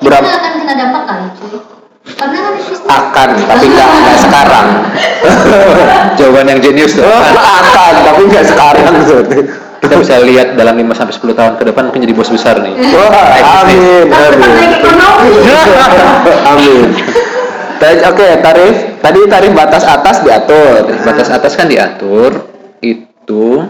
Berapa akan kena dampak kali cuy karena kan bisnis akan tapi nggak nggak sekarang. Jawaban yang jenius tuh. akan tapi nggak sekarang tuh. Kita bisa lihat dalam 5 sampai 10 tahun ke depan mungkin jadi bos besar nih. Wah, amin, amin. ekonomi Amin. Tadi oke, tarif tadi tarif batas atas diatur. Tarif batas atas kan diatur itu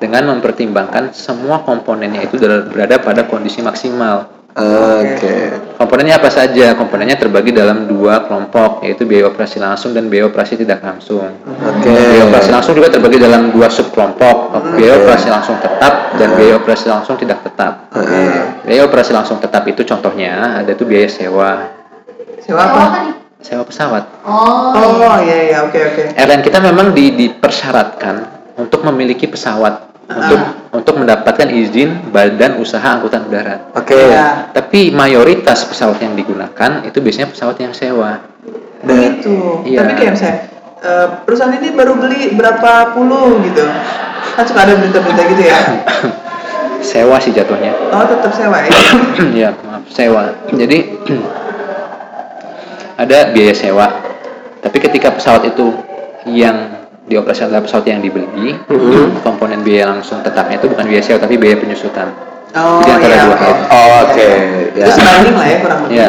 dengan mempertimbangkan semua komponennya itu ber- berada pada kondisi maksimal. Oke. Komponennya apa saja? Komponennya terbagi dalam dua kelompok, yaitu biaya operasi langsung dan biaya operasi tidak langsung. Oke. Biaya operasi langsung juga terbagi dalam dua subkelompok, biaya operasi langsung tetap dan biaya operasi langsung tidak tetap. Biaya operasi langsung tetap itu contohnya ada tuh biaya sewa Sewa apa? Sewa pesawat. oh, Oh iya iya oke oke. Airline kita memang di, dipersyaratkan untuk memiliki pesawat untuk untuk mendapatkan izin Badan Usaha Angkutan Udara. Oke. Iya. Tapi mayoritas pesawat yang digunakan itu biasanya pesawat yang sewa. Begitu. Iya. Tapi kayak misalnya eh, perusahaan ini baru beli berapa puluh gitu. Kan suka ada berita-berita gitu ya. Sewa sih jatuhnya. Oh tetap sewa ya. ya maaf sewa jadi ada biaya sewa tapi ketika pesawat itu yang di operasi adalah pesawat yang dibeli. Mhm. Komponen biaya langsung tetapnya itu bukan biaya sewa tapi biaya penyusutan. Oh Jadi antara iya. dua oke. hal. Oh, Oke. Itu Ya. sebanding lah ya kurang lebih. Ya.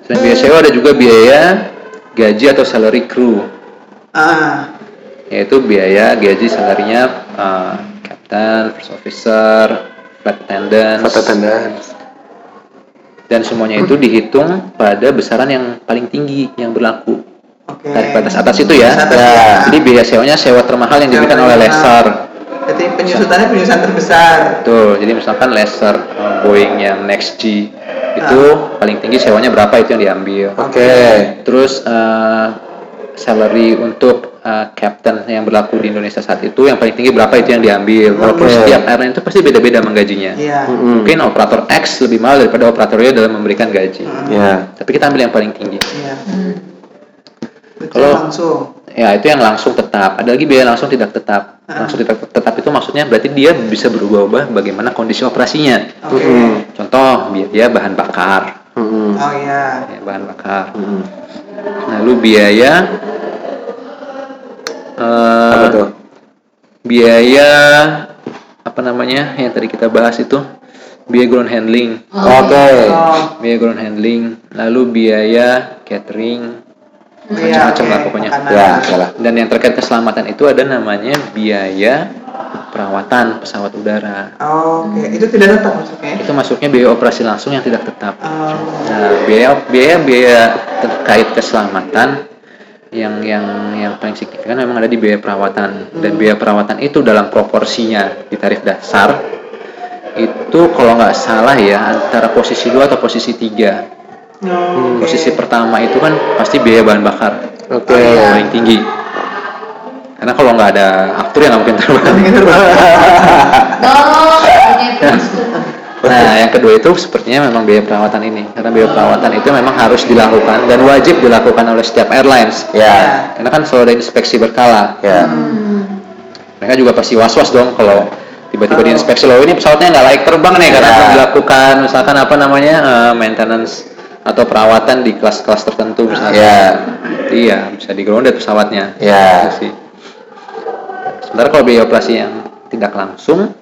Selain biaya sewa ada juga biaya gaji atau salary crew, Ah, yaitu biaya gaji salarinya uh, captain, first officer, flight attendant, Foto attendance. Dan semuanya itu dihitung pada besaran yang paling tinggi yang berlaku. oke. Tarif batas atas itu ya. Atas, Ya. ya. Jadi biaya sewanya sewa termahal yang diberikan oleh lessor. Berarti penyusutannya penyusutan terbesar. Tuh, jadi misalkan lessor uh, Boeing yang Next G itu paling tinggi sewanya berapa itu yang diambil. Oke. Terus uh, salary untuk uh, captain yang berlaku di Indonesia saat itu yang paling tinggi berapa itu yang diambil. Walaupun Oke. setiap airline itu pasti beda-beda menggajinya. Iya. Mm-mm. Mungkin operator X lebih mahal daripada operator Y dalam memberikan gaji. Ya. Tapi kita ambil yang paling tinggi. Iya. Itu Kalau- langsung. Ya, itu yang langsung tetap. Ada lagi biaya langsung tidak tetap. Langsung tidak tetap itu maksudnya berarti dia bisa berubah-ubah bagaimana kondisi operasinya. Oke. Mm-mm. Contoh, biaya dia bahan bakar. Mm-mm. Oh iya. Ya, bahan bakar. Mm-mm. Lalu biaya eh, Apa tuh? biaya apa namanya yang tadi kita bahas itu biaya ground handling Oke. Oh, biaya ground handling lalu biaya catering iya, macam-macam oke. lah pokoknya. Ya, salah. dan yang terkait keselamatan itu ada namanya biaya perawatan pesawat udara Oh, Oke, itu tidak tetap maksudnya. itu masuknya biaya operasi langsung yang tidak tetap Oh, Nah, biaya biaya biaya terkait keselamatan yang yang yang paling signifikan memang ada di biaya perawatan dan biaya perawatan itu dalam proporsinya di tarif dasar itu kalau nggak salah ya antara posisi dua atau posisi tiga oh, oke. posisi pertama itu kan pasti biaya bahan bakar Oke. yang paling tinggi karena kalau nggak ada aktor ya nggak mungkin terbang. Dong. Nah, yang kedua itu sepertinya memang biaya perawatan ini. Karena biaya perawatan itu memang harus dilakukan dan wajib dilakukan oleh setiap airlines. Ya. Karena kan selalu ada inspeksi berkala. Ya. Mereka juga pasti was-was dong kalau tiba-tiba diinspeksi loh ini pesawatnya nggak layak terbang nih karena Ya. belum dilakukan misalkan apa namanya eh, maintenance atau perawatan di kelas-kelas tertentu misalnya. Ya. Iya, bisa di grounded pesawatnya. Ya. Gitu sih. Sementara kalau biaya operasi yang tidak langsung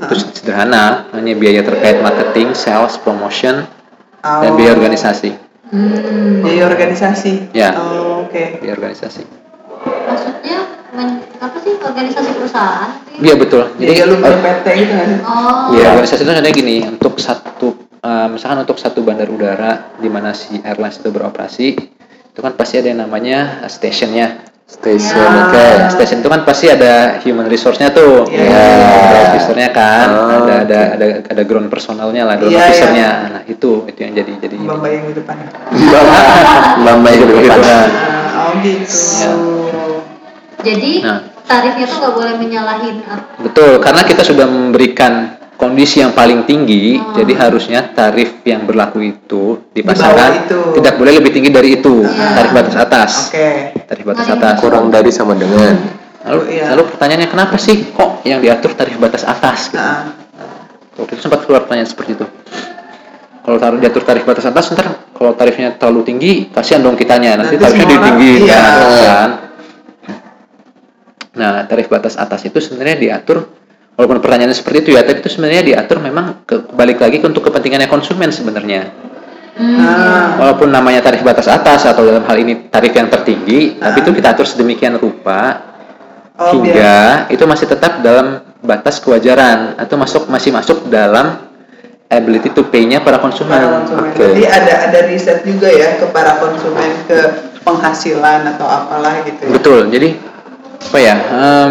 itu sederhana, hanya biaya terkait marketing, sales, promotion, dan Oh, biaya organisasi. Hmm, Biaya organisasi. Ya. Oh, Oke. Biaya organisasi. maksudnya men- apa sih organisasi perusahaan? Iya betul. Jadi Jadi lu PT gitu kan? Oh, Ya, organisasi itu contohnya gini, untuk satu eh, misalkan untuk satu bandar udara di mana si airlines itu beroperasi, itu kan pasti ada yang namanya stationnya. Station. Ya. Oke. Nah, station itu kan pasti ada human resource-nya tuh, Iya. ada officernya kan, Oh. ada ada ada ada ground personalnya lah, ground Iya, officernya. Nah itu itu yang jadi jadi. Bamba yang di depan. Bamba yang di depan. Nah, Ah, oh gitu. Ya. jadi Nah. tarifnya tuh nggak boleh menyalahin apa? Betul, karena kita sudah memberikan kondisi yang paling tinggi, Oh. jadi harusnya tarif yang berlaku itu Di dipasangkan bawah itu. tidak boleh lebih tinggi dari itu, Iya. tarif batas atas. Oke. Tarif batas atas. Kurang dari sama dengan. Lalu, Iya. lalu pertanyaannya kenapa sih kok yang diatur tarif batas atas? Gitu. Nah, Waktu itu sempat keluar pertanyaan seperti itu. Kalau taruh diatur tarif batas atas, ntar kalau tarifnya terlalu tinggi, kasihan dong kitanya. Nanti, Nanti tarifnya ditinggikan, iya. kan? Nah, tarif batas atas itu sebenarnya diatur, walaupun pertanyaannya seperti itu ya, tapi itu sebenarnya diatur memang ke, balik lagi ke untuk kepentingannya konsumen sebenarnya. Hmm, nah, Walaupun namanya tarif batas atas atau dalam hal ini tarif yang tertinggi, tapi itu kita atur sedemikian rupa oh biar hingga itu masih tetap dalam batas kewajaran atau masuk masih masuk dalam ability to pay-nya para konsumen. para konsumen. Oke. Jadi ada ada riset juga ya ke para konsumen ke penghasilan atau apalah gitu. ya. Betul. Jadi apa ya? em,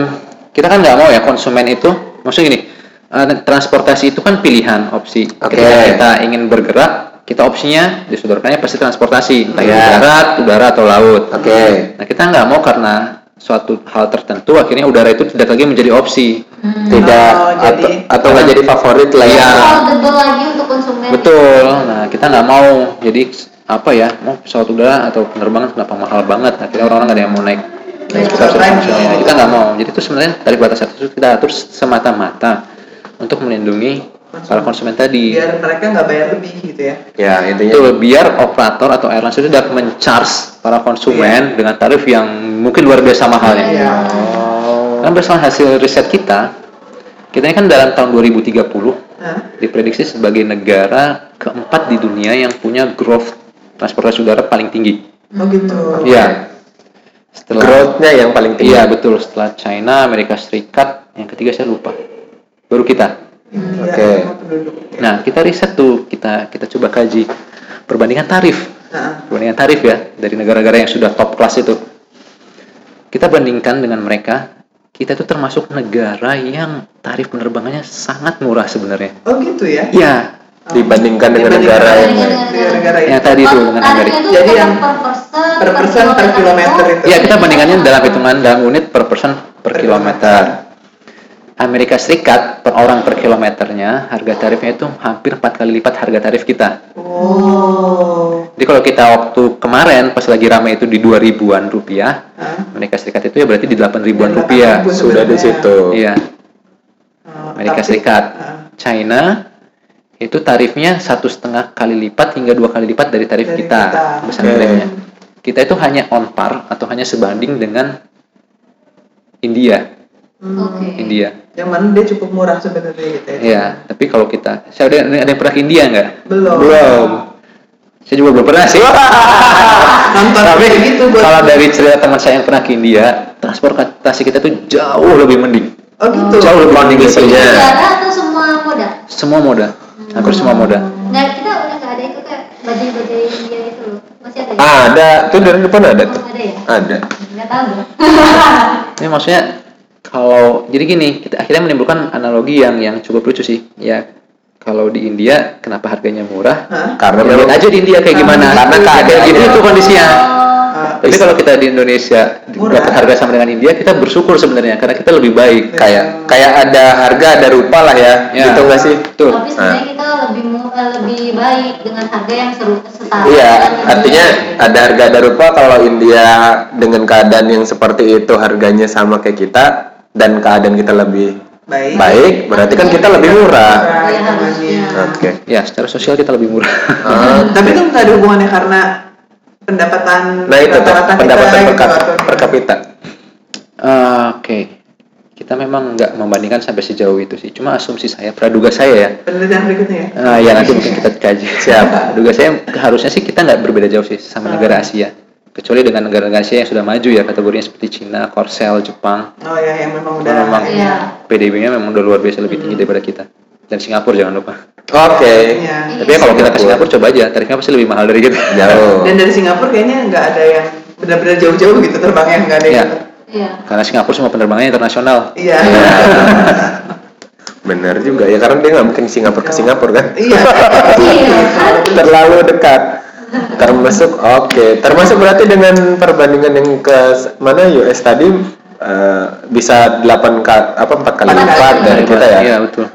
kita kan nggak mau ya konsumen itu, maksudnya gini, eh, transportasi itu kan pilihan opsi. Oke. Ketika kita ingin bergerak, kita opsinya disodorkannya pasti transportasi, entah itu Iya. darat, udara atau laut. Oke. Nah kita nggak mau karena suatu hal tertentu akhirnya udara itu tidak lagi menjadi opsi. Tidak Oh, atau jadi- atau nggak jadi favorit lah ya. Iya. affordable lagi untuk konsumen. Betul. Nah, kita nggak mau. Jadi apa ya? Mau pesawat udara atau penerbangan kenapa mahal banget? Akhirnya orang-orang nggak ada yang mau naik. Lain. komersial. Ya, kita nggak mau. Jadi itu sebenarnya dari batas atas itu kita atur semata-mata untuk melindungi para konsumen tadi. biar mereka nggak bayar lebih gitu ya Ya, intinya Itu biar operator atau airlines itu dapat men-charge para konsumen dengan tarif yang mungkin luar biasa mahalnya. Iya. Oh. Kan berdasarkan hasil riset kita, kita ini kan dalam tahun 2030 Hah? diprediksi sebagai negara keempat di dunia yang punya growth transportasi udara paling tinggi. oh gitu Iya. Setelah growth-nya yang paling tinggi. Iya betul setelah China, Amerika Serikat, yang ketiga saya lupa. Baru kita. India Oke. ya. Nah kita riset tuh, kita kita coba kaji perbandingan tarif, perbandingan tarif ya dari negara-negara yang sudah top kelas itu. Kita bandingkan dengan mereka, kita itu termasuk negara yang tarif penerbangannya sangat murah sebenarnya. oh gitu ya Iya, Dibandingkan dengan Dibandingkan negara yang lain. negara- negara yang itu tadi itu Oh, dengan Amerika. itu Jadi yang per persen, per persen per kilometer itu Iya kita bandingkannya dalam hitungan dalam unit per person per Per kilometer. Amerika Serikat per orang per kilometernya harga tarifnya itu hampir empat kali lipat harga tarif kita. oh Jadi kalau kita waktu kemarin pas lagi ramai itu di 2000-an rupiah, Hah? Amerika Serikat itu ya berarti di 8000-an Di rupiah. 8.000 Sudah di situ. Iya, Oh, Amerika tapi- Serikat. China itu tarifnya satu setengah kali lipat hingga dua kali lipat dari tarif Dari kita, kita. besar tarifnya. Kita itu hanya on par atau hanya sebanding dengan India, hmm. Oke. India. yang mana dia cukup murah sebenarnya gitu ya Iya, tapi kalau kita, saya ada, ada yang pernah ke India nggak? belum Belum. Saya juga belum pernah sih. nonton tapi gitu buat kalau dari cerita teman saya yang pernah ke India, transportasi kita tuh jauh lebih mending. oh gitu Jauh lebih mending. India. Negara atau semua moda? Semua moda, hampir semua moda. Nggak, kita udah nggak ada itu kayak bajai-bajai India itu loh. Masih ada ya? Ah, ada. Tuh dari depan ada tuh. Oh, ada ya? Ada. Nggak tahu loh. Ini maksudnya kalau jadi gini, kita akhirnya menimbulkan analogi yang yang cukup lucu sih. Ya kalau di India kenapa harganya murah? Hah? Karena Ya, aja di India kayak gimana. Karena keadaan gitu itu kondisinya. Ah, Tapi kalau kita di Indonesia Murah. dapat harga sama dengan India, kita bersyukur sebenarnya karena kita lebih baik. kayak kayak ada harga ada rupa lah ya. Ya. Gitu nggak sih? Betul. Tapi sebenarnya kita lebih eh, lebih baik dengan harga yang seru setara. Iya, artinya India. ada harga ada rupa kalau India dengan keadaan yang seperti itu harganya sama kayak kita dan keadaan kita lebih baik baik, berarti kan kita lebih murah. Murah, Iya. Oke. Ya, secara sosial kita lebih murah. Ah, tapi itu nggak ada hubungannya karena pendapatan Nah itu rata-rata kita pendapatan per, gitu, atau- per kapita. Eh, Oke, kita memang nggak membandingkan sampai sejauh itu sih. Cuma asumsi saya, praduga saya ya. penelitian berikutnya ya Nah, ya nanti mungkin kita kaji. Siap. Praduga saya harusnya sih kita nggak berbeda jauh sih sama negara Asia. Kecuali dengan negara-negara Asia yang sudah maju ya kategorinya seperti Cina, Korsel, Jepang. oh ya yang memang udah Memang. Iya. PDB-nya memang udah luar biasa lebih tinggi daripada kita. Dan Singapura jangan lupa. Oke. Iya. Tapi ya kalau kita ke Singapura coba aja, tarifnya pasti lebih mahal dari kita. Jauh. dan dari Singapura kayaknya nggak ada yang benar-benar jauh-jauh gitu terbangnya nggak ada Iya. yang Iya. Karena Singapura semua penerbangannya internasional. iya Benar juga ya karena dia nggak mungkin Singapura ke Singapura kan. iya Iya. Terlalu dekat. Termasuk oke, termasuk berarti dengan perbandingan yang ke mana US tadi eh, bisa 8 kali apa 4 kali Empat lipat dari kita ya. Iya, betul.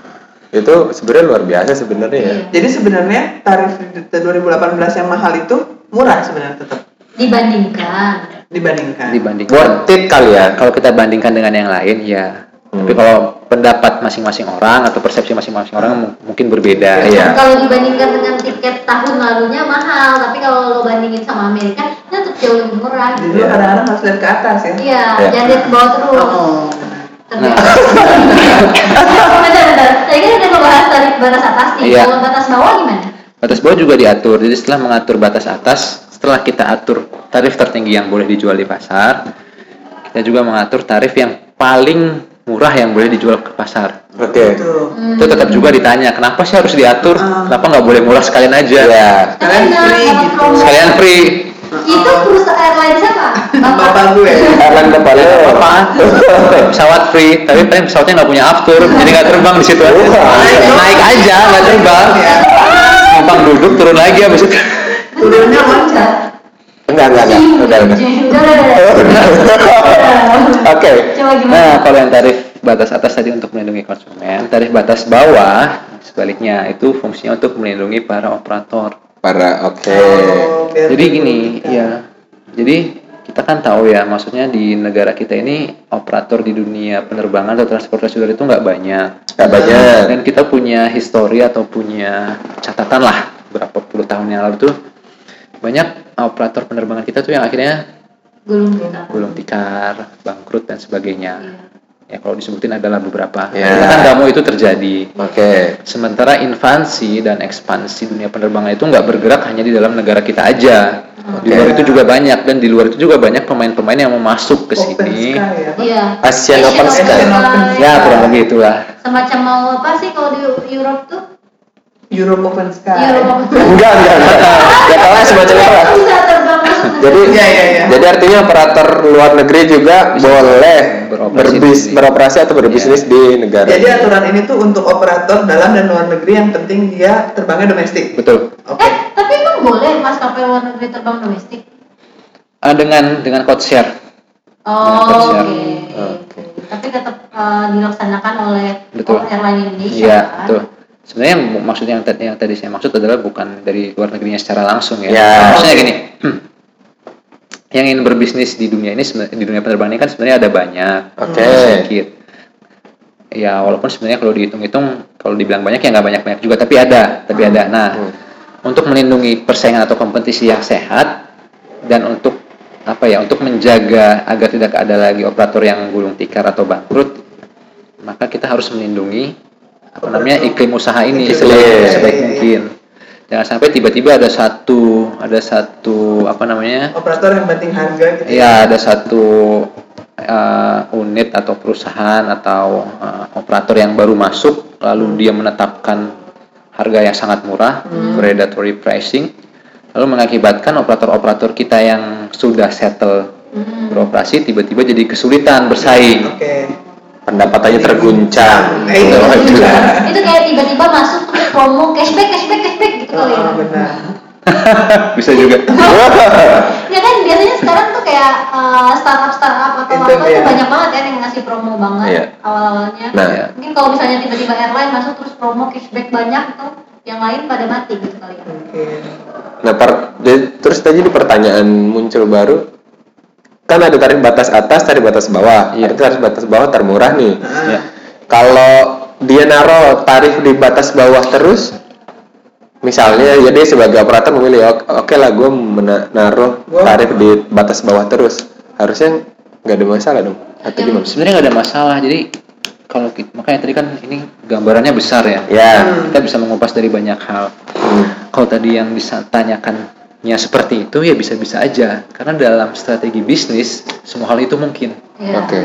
Itu sebenarnya luar biasa sebenarnya ya. Iya. jadi sebenarnya tarif di 2018 yang mahal itu murah sebenarnya tetap Dibandingkan. dibandingkan Dibanding. Worth it kali ya. Kalau kita bandingkan dengan yang lain ya. Hmm. Tapi kalau pendapat masing-masing orang atau persepsi masing-masing orang mu- mungkin berbeda. Iya. Kalau dibandingkan dengan tiket tahun lalunya mahal, tapi kalau lo bandingin sama Amerika, itu tetap jauh lebih murah. jadi lo kadang-kadang harus lihat ke atas ya Iya, Iya. jangan lihat ke bawah terus. oh. Bentar, bentar. Tadi kan udah ngebahas tarif batas atas nih. Iya. Kalau batas bawah gimana? Batas bawah juga diatur. Jadi setelah mengatur batas atas, setelah kita atur tarif tertinggi yang boleh dijual di pasar, kita juga mengatur tarif yang paling murah yang boleh dijual ke pasar. Oke. itu Hmm. Itu tetap juga ditanya, kenapa sih harus diatur? Ah. Kenapa nggak boleh murah sekalian aja? Iya. kalian Enak, free gitu. Sekalian free. Itu perusahaan airline siapa? bapak gue Airline bapak lo. Apa? pesawat free, tapi paling pesawatnya nggak punya aftur, jadi nggak terbang di situ aja. Naik, aja, nggak terbang. ya Numpang duduk, turun lagi habis itu. turunnya loncat Enggak, enggak, enggak. Udah, udah. Udah, udah, udah. Oke. Nah, kalau yang tarif batas atas tadi untuk melindungi konsumen, tarif batas bawah sebaliknya itu fungsinya untuk melindungi para operator. Para oke. Oh, biar Jadi gini, kita- ya. Jadi kita kan tahu ya, maksudnya di negara kita ini operator di dunia penerbangan atau transportasi udara itu nggak banyak. Nggak banyak. dan kita punya histori atau punya catatan lah berapa puluh tahun yang lalu tuh banyak operator penerbangan kita tuh yang akhirnya gulung tikar, bangkrut dan sebagainya. Iya. Ya kalau disebutin adalah beberapa. Ya. Kita kan nggak mau itu terjadi. Oke. Sementara invasi dan ekspansi dunia penerbangan itu nggak bergerak hanya di dalam negara kita aja. Di luar itu juga banyak dan di luar itu juga banyak pemain-pemain yang mau masuk ke Open sini. ya. Iya Asian Sky. Asian Open Sky. Ya kurang lebih itulah. semacam mau apa sih kalau di Europe tuh Europe Open Sky. Europe Enggak, enggak, enggak. Ya kalau semacam apa? Jadi, Iya, iya, iya. jadi artinya operator luar negeri juga boleh beroperasi berbis, di- beroperasi atau berbisnis di negara. Jadi aturan ini tuh untuk operator dalam dan luar negeri yang penting dia terbangnya domestik. Betul. Oke. eh tapi emang boleh maskapai luar negeri terbang domestik Ah, dengan dengan code share. oh oke tersiar. tapi tetap eh, dilaksanakan oleh Betul. airline Indonesia Iya, kan? betul. Sebenarnya maksudnya yang, tadi- yang tadi saya maksud adalah bukan dari luar negerinya secara langsung ya. Ya. Maksudnya gini, yang ingin berbisnis di dunia ini di dunia penerbangan ini kan sebenarnya ada banyak. Oke. Ada Sedikit. Ya walaupun sebenarnya kalau dihitung-hitung kalau dibilang banyak ya nggak banyak-banyak juga tapi ada, tapi ada. Nah, Hmm. untuk melindungi persaingan atau kompetisi yang sehat dan untuk apa ya untuk menjaga agar tidak ada lagi operator yang gulung tikar atau bangkrut maka kita harus melindungi apa namanya iklim usaha ini Iklim sebaik, sebaik mungkin jangan sampai tiba-tiba ada satu ada satu apa namanya Operator yang penting harga gitu. ya ada satu uh, unit atau perusahaan atau uh, operator yang baru masuk lalu dia menetapkan harga yang sangat murah predatory pricing lalu mengakibatkan operator-operator kita yang sudah settle Hmm. beroperasi tiba-tiba jadi kesulitan bersaing Oke. Pendapatannya terguncang. Eh, itu Waduh. juga. itu kayak tiba-tiba masuk promo cashback cashback cashback gitu kali ya Oh, benar. bisa juga ya kan biasanya sekarang tuh kayak uh, startup startup atau Itu, apa ya. tuh banyak banget ya yang ngasih promo banget Iya. awal-awalnya Nah. Iya. mungkin kalau misalnya tiba-tiba airline masuk terus promo cashback banyak itu yang lain pada mati gitu kali ya Oke. Nah, per- jadi- terus tadi di pertanyaan muncul baru, kan ada tarif batas atas, tarif batas bawah. Iya. Itu tarif batas bawah termurah nih. ya. Kalau dia naruh tarif di batas bawah terus, misalnya ya dia sebagai operator memilih "Oke- oke lah gue naruh Gua- tarif di batas bawah terus, harusnya nggak ada masalah dong atau Yang- gimana? sebenarnya nggak ada masalah jadi kalau kita, makanya tadi kan ini gambarannya besar ya Ya, kita bisa mengupas dari banyak hal Hmm. kalau tadi yang ditanyakannya seperti itu ya bisa-bisa aja karena dalam strategi bisnis semua hal itu mungkin Iya. oke,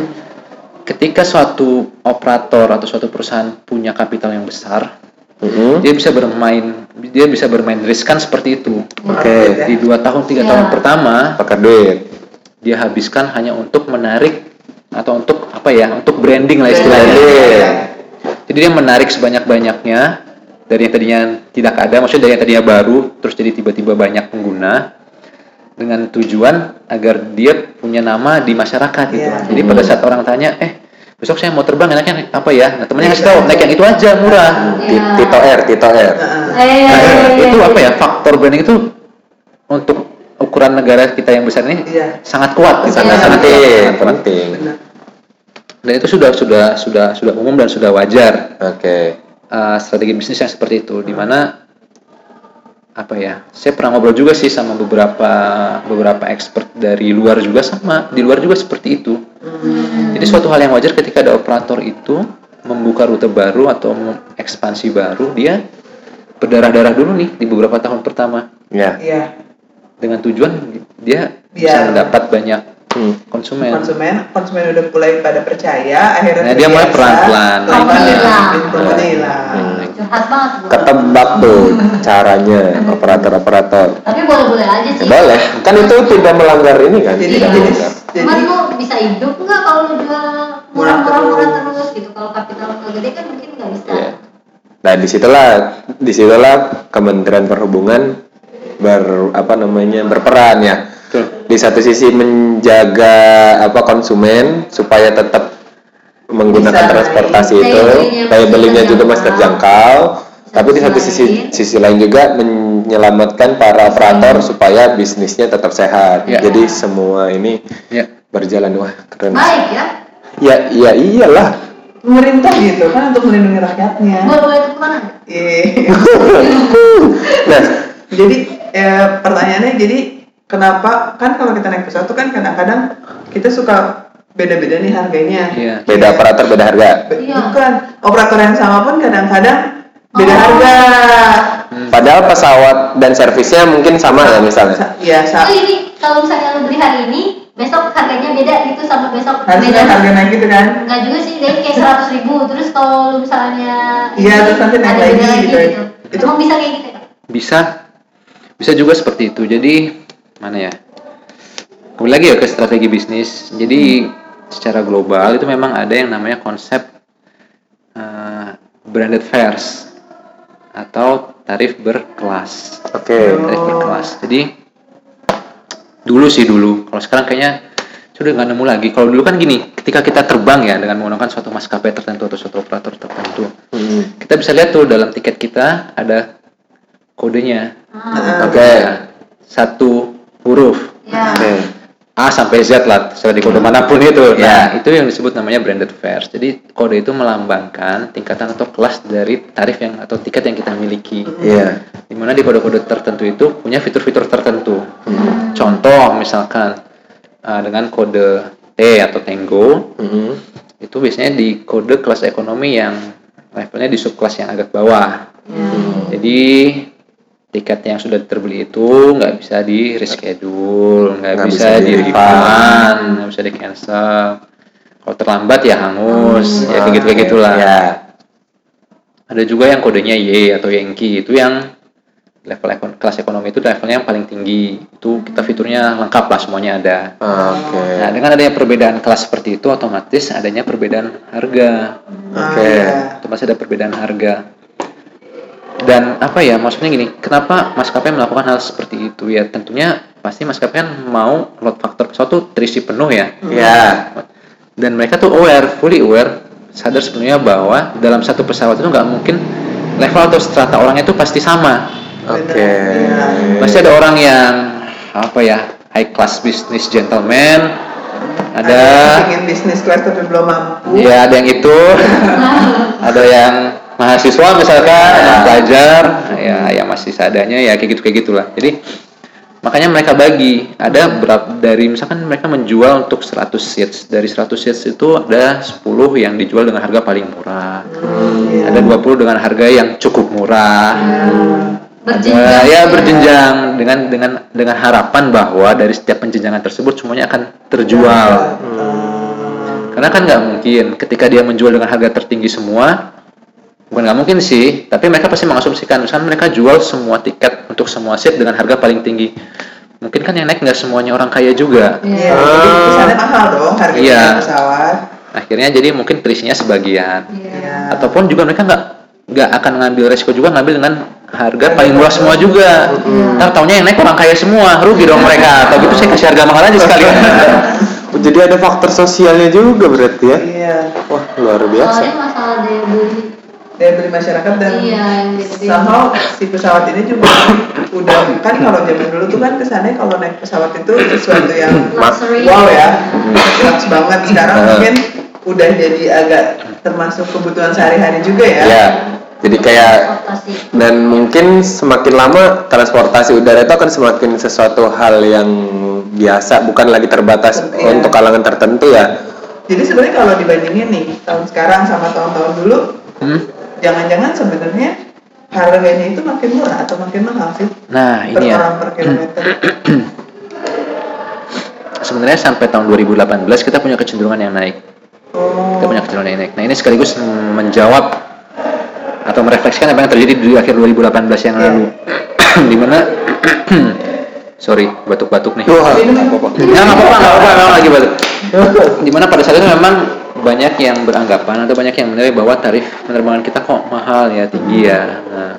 ketika suatu operator atau suatu perusahaan punya kapital yang besar Mhm. dia bisa bermain dia bisa bermain riskan seperti itu Oke. di dua tahun tiga Ya. tahun pertama pakai duit. dia habiskan hanya untuk menarik atau untuk apa ya untuk branding lah istilahnya jadi dia menarik sebanyak banyaknya dari yang tadinya tidak ada maksudnya dari yang tadinya baru terus jadi tiba-tiba banyak pengguna dengan tujuan agar dia punya nama di masyarakat gitu Iya. jadi pada saat orang tanya eh besok saya mau terbang enaknya naik apa ya nah temennya ngasih tahu naik yang itu aja murah Ti- Tito R, Tito R. Heeh. Eh, iya, Nah, iya, iya, itu apa ya faktor branding itu untuk ukuran negara kita yang besar ini Iya. sangat kuat gitu. Sangat Sangat penting, penting. Benar. dan itu sudah sudah sudah sudah umum dan sudah wajar Oke. Uh, strategi bisnis yang seperti itu di mana apa ya saya pernah ngobrol juga sih sama beberapa beberapa expert dari luar juga sama di luar juga seperti itu jadi suatu hal yang wajar ketika ada operator itu membuka rute baru atau ekspansi baru dia berdarah-darah dulu nih di beberapa tahun pertama Ya. Iya. dengan tujuan dia bisa Biar mendapat banyak Hmm. konsumen Konsumen, konsumen udah mulai pada percaya, akhirnya Nah, dia mulai Hilang. bikin promonya hilang. Ketebak tuh caranya operator-operator. tapi boleh-boleh aja Ya, sih boleh. Kan itu tidak melanggar ini kan? Jadi, tidak jadi, melanggar. jadi cuman lu bisa hidup nggak kalau lu jual murah-murah murah terus gitu kalau kapital lu gede kan mungkin nggak bisa Iya. Nah di situlah di situlah Kementerian Perhubungan ber apa namanya berperan ya. Di satu sisi menjaga apa konsumen supaya tetap menggunakan Bisa, transportasi daya itu, belinya daya masih belinya juga masih terjangkau. Tapi di satu sisi sisi lain. sisi lain juga menyelamatkan para operator supaya bisnisnya tetap sehat. Ya. Jadi semua ini ya berjalan wah keren. baik ya Ya ya iyalah. pemerintah gitu kan untuk melindungi rakyatnya. boleh tangan Iya. Nah, jadi eh, pertanyaannya jadi kenapa kan kalau kita naik pesawat tuh kan kadang-kadang kita suka beda-beda nih harganya. Iya. beda operator beda harga. Be- Iya. Bukan operator yang sama pun kadang-kadang beda Oh. harga. Padahal pesawat dan servisnya mungkin sama ya misalnya. Sa- ya itu sa- ini kalau misalnya lu beli hari ini besok harganya beda gitu sama besok harus beda naik harga naik gitu kan. Enggak juga sih, jadi kayak seratus ribu. Terus kalau lu misalnya Iya, terus nanti naik ada beda lagi gitu. gitu. Itu- Emang bisa kayak gitu ya? Bisa, bisa juga seperti itu. Jadi mana ya? Kembali lagi ya ke strategi bisnis. Jadi secara global itu memang ada yang namanya konsep eh, branded fares atau tarif berkelas. Oke. Tarif berkelas. Jadi dulu sih dulu. Kalau sekarang kayaknya sudah nggak nemu lagi. Kalau dulu kan gini, ketika kita terbang ya dengan menggunakan suatu maskapai tertentu atau suatu operator tertentu, Hmm. kita bisa lihat tuh dalam tiket kita ada kodenya. Ah, Oke. Ya, satu huruf ya. Oke. A sampai Z lah, sesuai di kode mana pun itu. Ya. Nah, itu yang disebut namanya branded fares. Jadi kode itu melambangkan tingkatan atau kelas dari tarif yang atau tiket yang kita miliki. Iya. Di mana di kode-kode tertentu itu punya fitur-fitur tertentu. Contoh misalkan uh, dengan kode T atau Tango Hmm. itu biasanya di kode kelas ekonomi yang levelnya di subkelas yang agak bawah. Jadi tiket yang sudah terbeli itu nggak bisa di reschedule, nggak Nggak bisa, bisa di refund, nggak bisa di cancel. Kalau terlambat ya hangus, ya kayak gitu kayak gitulah. Ya. Ada juga yang kodenya Y atau Yankee itu yang level ekon- kelas ekonomi itu levelnya yang paling tinggi. Itu kita fiturnya lengkap lah semuanya ada. Oke. Nah, dengan adanya perbedaan kelas seperti itu otomatis adanya perbedaan harga. Oke. Iya. otomatis ada perbedaan harga dan apa ya maksudnya gini kenapa maskapai melakukan hal seperti itu ya tentunya pasti maskapai kan mau load factor pesawat tuh terisi penuh ya Ya. dan mereka tuh aware fully aware sadar sebenarnya bahwa dalam satu pesawat itu nggak mungkin level atau strata orangnya itu pasti sama Oke. Iya. pasti ada orang yang apa ya high class business gentleman ada yang ingin bisnis kelas tapi belum mampu. Ya ada yang itu, ada yang mahasiswa misalkan, yang pelajar, ya yang masih seadanya ya kayak gitu kayak gitulah. Jadi makanya mereka bagi. Ada berapa dari misalkan mereka menjual untuk 100 seats. Dari 100 seats itu ada 10 yang dijual dengan harga paling murah. Ada 20 dengan harga yang cukup murah. Berjenjang. ada ya berjenjang. Dengan dengan dengan harapan bahwa dari setiap penjenjangan tersebut semuanya akan terjual. Karena kan nggak mungkin ketika dia menjual dengan harga tertinggi semua bukan nggak mungkin sih tapi mereka pasti mengasumsikan misalnya mereka jual semua tiket untuk semua seat dengan harga paling tinggi mungkin kan yang naik nggak semuanya orang kaya juga Iya, jadi kesannya mahal dong harga Iya. pesawat. akhirnya jadi mungkin terisinya sebagian Iya. Iya. ataupun juga mereka nggak nggak akan ngambil resiko juga ngambil dengan harga paling murah semua juga ntar taunya yang naik orang kaya semua rugi dong mereka atau gitu saya kasih harga mahal aja sekalian Oh, Jadi ada faktor sosialnya juga berarti ya? Iya. Wah luar biasa. Soalnya masalah daya beli. Daya beli masyarakat dan Iya, somehow si pesawat ini juga udah kan kalau zaman dulu tuh kan kesannya kalau naik pesawat itu sesuatu yang Luxury. wow ya, luxe banget. Sekarang Hmm. mungkin udah jadi agak termasuk kebutuhan sehari-hari juga ya. Ya. Jadi kayak Transportasi. dan mungkin semakin lama transportasi udara itu akan semakin sesuatu hal yang biasa, bukan lagi terbatas Iya. untuk kalangan tertentu ya. Jadi sebenarnya kalau dibandingin nih tahun sekarang sama tahun-tahun dulu, Hmm? Jangan-jangan sebenarnya harganya itu makin murah atau makin mahal sih nah per ini ya per kilometer. sebenarnya sampai tahun 2018 kita punya kecenderungan yang naik Oh. kita punya kecenderungan yang naik nah ini sekaligus menjawab atau merefleksikan apa yang terjadi di akhir 2018 yang lalu di mana sorry batuk-batuk nih. Minum. Ya nggak apa-apa, nggak apa-apa, lagi batuk. Di mana pada saat itu memang banyak yang beranggapan atau banyak yang menilai bahwa tarif penerbangan kita kok mahal ya, tinggi ya. Nah,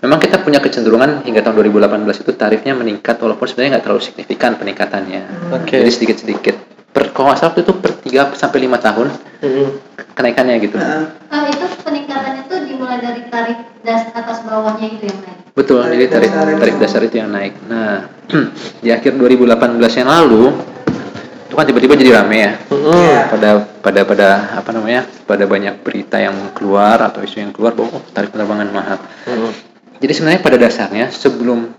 memang kita punya kecenderungan hingga tahun 2018 itu tarifnya meningkat walaupun sebenarnya nggak terlalu signifikan peningkatannya. Oke. Jadi sedikit-sedikit. Per, kalau nggak salah itu per 3 sampai 5 tahun kenaikannya gitu. Heeh. Ah, itu peningkatannya tuh dimulai dari tarif das atas bawahnya itu yang naik. Betul, Tarif jadi tarif dasar itu. tarif dasar itu yang naik. Nah, di akhir 2018 yang lalu, itu kan tiba-tiba jadi rame ya? Iya. pada pada pada apa namanya pada banyak berita yang keluar atau isu yang keluar bahwa oh, tarif penerbangan mahal. Jadi sebenarnya pada dasarnya sebelum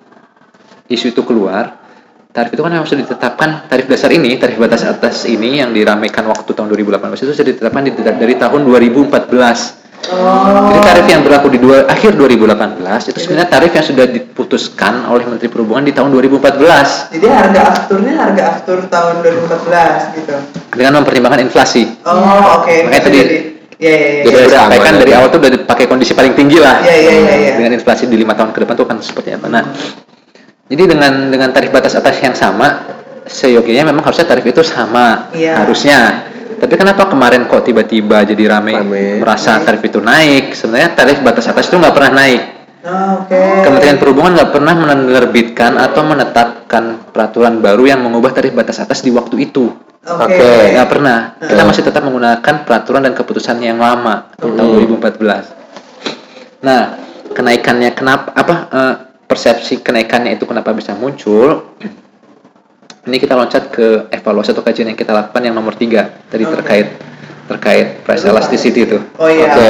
isu itu keluar tarif itu kan memang sudah ditetapkan tarif dasar ini tarif batas atas ini yang diramaikan waktu tahun 2018 itu sudah ditetapkan di- dari tahun 2014 Oh. jadi tarif yang berlaku di dua, akhir 2018 itu sebenarnya tarif yang sudah diputuskan oleh Menteri Perhubungan di tahun 2014 Jadi harga afturnya harga aftur tahun 2014 gitu. dengan mempertimbangkan inflasi. Oh, oke. Makanya tadi- Jadi Iya, iya, iya. Jadi disampaikan sama dari awal tuh udah dipakai kondisi paling tinggi lah. Iya, iya, iya, iya. Dengan inflasi di lima tahun ke depan tuh akan seperti apa. Nah, jadi dengan dengan tarif batas atas yang sama, seyogianya memang harusnya tarif itu sama Iya. harusnya. Tapi kenapa kemarin kok tiba-tiba jadi rame, Rame. merasa tarif itu naik? Sebenarnya tarif batas atas itu nggak pernah naik. Oh, Oke. Kementerian Perhubungan nggak pernah menerbitkan atau menetapkan peraturan baru yang mengubah tarif batas atas di waktu itu. Oke. Oke. Nggak pernah. Kita masih tetap menggunakan peraturan dan keputusan yang lama tahun 2014. Nah, kenaikannya kenapa apa eh, persepsi kenaikannya itu kenapa bisa muncul? Ini kita loncat ke evaluasi atau kajian yang kita lakukan yang nomor tiga tadi Oke. terkait terkait price elasticity itu. Oh iya. Oke.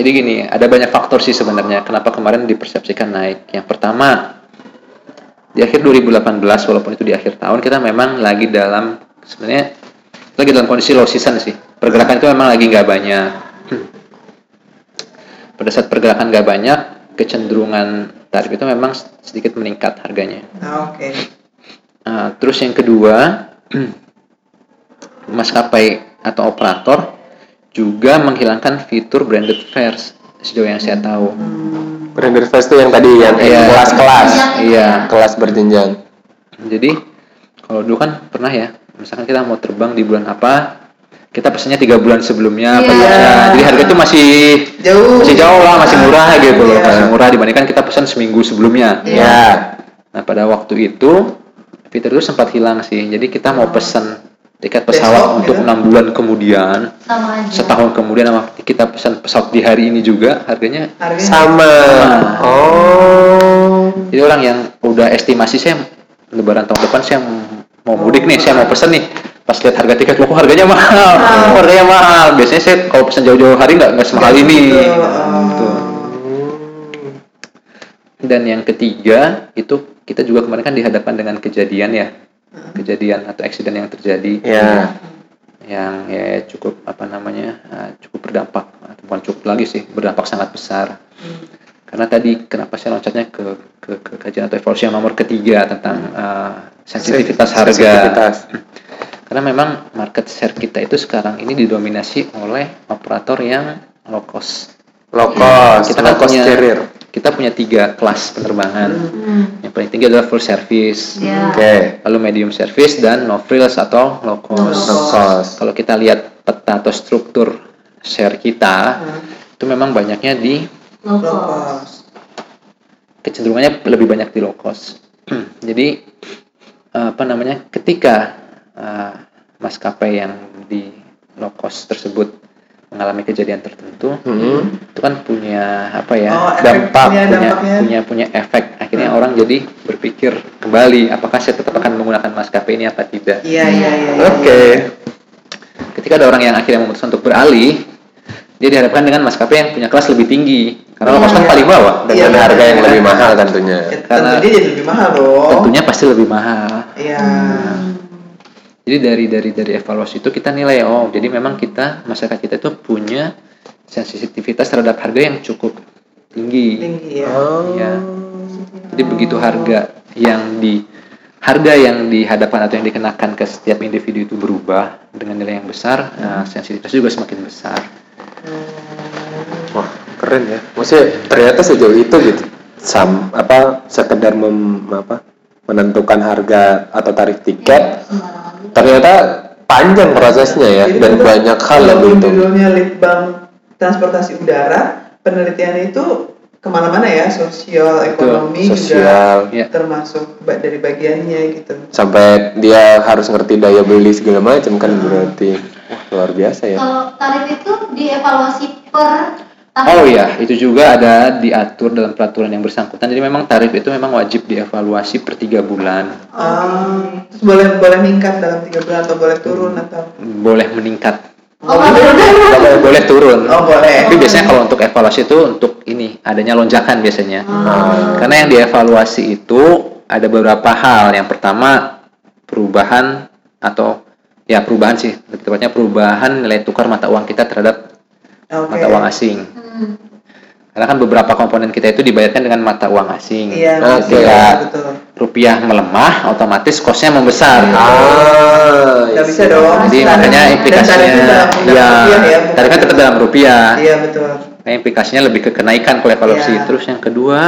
Jadi gini, ada banyak faktor sih sebenarnya kenapa kemarin dipersepsikan naik. Yang pertama, di akhir 2018 walaupun itu di akhir tahun kita memang lagi dalam sebenarnya lagi dalam kondisi low season sih. Pergerakan itu memang lagi nggak banyak. Pada saat pergerakan nggak banyak, kecenderungan tarif itu memang sedikit meningkat harganya. Oke. Nah, terus yang kedua, maskapai atau operator juga menghilangkan fitur branded fares sejauh yang saya tahu. Branded Fest itu yang tadi yang Iya. kelas-kelas. Iya. Kelas berjenjang. Jadi kalau dulu kan pernah ya, misalkan kita mau terbang di bulan apa, kita pesannya tiga bulan sebelumnya, apa Iya. gimana. Jadi harga itu masih Jauh. masih jauh lah, masih murah gitu loh, Iya. masih murah dibandingkan kita pesan seminggu sebelumnya. Ya. Nah pada waktu itu fitur itu sempat hilang sih. Jadi kita mau pesan tiket pesawat Besok, untuk gitu. enam bulan kemudian, sama aja setahun kemudian sama kita pesan pesawat di hari ini juga harganya. Harganya Sama. Oh. Jadi orang yang udah estimasi saya lebaran tahun depan saya mau mudik nih, saya mau pesan nih. Pas lihat harga tiket, loh kok harganya mahal, Kok harganya mahal. Biasanya saya kalau pesan jauh-jauh hari nggak nggak semahal ini. gitu. Gitu. Dan yang ketiga itu kita juga kemarin kan dihadapkan dengan kejadian ya, kejadian atau eksiden yang terjadi. Ya. yang ya cukup apa namanya eh, cukup berdampak. Bukan cukup lagi sih berdampak sangat besar. Karena tadi kenapa saya loncatnya ke, ke, ke kajian atau evaluasi yang nomor ketiga tentang eh, sensitivitas harga. Sensitivitas. karena memang market share kita itu sekarang ini didominasi oleh operator yang low cost Low cost, kita low cost punya carrier. kita punya tiga kelas penerbangan yang paling tinggi adalah full service ya Oke. lalu medium service dan no frills atau low cost. Low cost. Kalau kita lihat peta atau struktur share kita, itu memang banyaknya di low cost. kecenderungannya lebih banyak di low cost. Jadi apa namanya? Ketika uh, maskapai yang di low cost tersebut mengalami kejadian tertentu, Hmm. itu kan punya apa ya Oh, dampak punya punya punya punya efek akhirnya orang jadi berpikir kembali apakah saya tetap akan menggunakan maskapai ini apa tidak Iya, iya, iya. iya. Oke. ketika ada orang yang akhirnya memutuskan untuk beralih dia dihadapkan dengan maskapai yang punya kelas lebih tinggi karena low cost kan paling bawah Dengan Iya, harga yang iya. lebih mahal tentunya. Ya, Karena- tentu dia jadi lebih mahal dong. tentunya pasti lebih mahal Iya. Jadi dari dari dari evaluasi itu kita nilai oh jadi memang kita masyarakat kita itu punya sensitivitas terhadap harga yang cukup tinggi Tinggi ya. Oh. Ya. Jadi begitu harga yang di harga yang dihadapkan atau yang dikenakan ke setiap individu itu berubah dengan nilai yang besar, nah, sensitivitas juga semakin besar. Wah, keren ya. Maksudnya ternyata sejauh itu gitu. Sam apa sekedar mem, apa menentukan harga atau tarif tiket sembarangan ternyata panjang prosesnya ya Jadi dan banyak hal yang dihitung. judulnya Litbang Transportasi Udara, penelitiannya itu ke mana-mana ya, sosial, ekonomi Sosial juga Ya. termasuk dari bagiannya gitu. sampai dia harus ngerti daya beli segala macam kan berarti wah luar biasa ya. kalau tarif itu dievaluasi per Oh iya, itu juga ada diatur dalam peraturan yang bersangkutan. Jadi memang tarif itu memang wajib dievaluasi per tiga bulan. Oh, terus boleh boleh meningkat dalam tiga bulan atau boleh turun atau? Boleh meningkat, Oh, boleh. boleh, boleh turun. Oh boleh. Tapi biasanya kalau untuk evaluasi itu untuk ini adanya lonjakan biasanya. Karena yang dievaluasi itu ada beberapa hal. Yang pertama perubahan atau ya perubahan sih, tepatnya perubahan nilai tukar mata uang kita terhadap Oke. mata uang asing. Hmm. Karena kan beberapa komponen kita itu dibayarkan dengan mata uang asing. Iya. Oke. iya, betul. Rupiah melemah, otomatis kosnya membesar. Ah, Nggak bisa iya. dong. Jadi Tarif- makanya implikasinya, dalam ya, ya, tarifnya tetap dalam rupiah. Iya betul. Nah, implikasinya lebih ke kenaikan kalau evaluasi. Iya. Terus yang kedua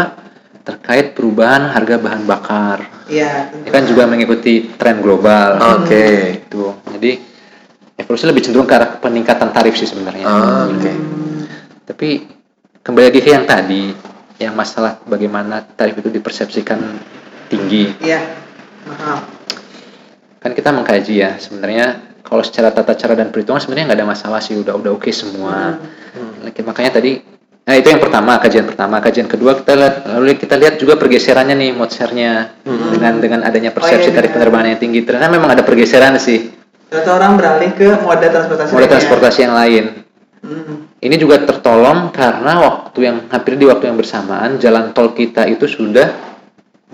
terkait perubahan harga bahan bakar. Iya. Ini kan juga mengikuti tren global. Oke. Gitu. Jadi evolusi lebih cenderung ke arah peningkatan tarif sih sebenarnya. Ah, Oke. Tapi kembali lagi ke yang tadi, yang masalah bagaimana tarif itu dipersepsikan tinggi. Iya. Mahal. Kan kita mengkaji ya sebenarnya kalau secara tata cara dan perhitungan sebenarnya nggak ada masalah sih udah udah oke semua. Makanya tadi Nah itu yang pertama kajian pertama kajian kedua kita lihat lalu kita lihat juga pergeserannya nih mode share-nya dengan dengan adanya persepsi iya, tarif penerbangan yang tinggi ternyata memang ada pergeseran sih Ternyata orang beralih ke moda transportasi. lainnya. transportasi yang lain Hmm. Ini juga tertolong karena waktu yang hampir di waktu yang bersamaan jalan tol kita itu sudah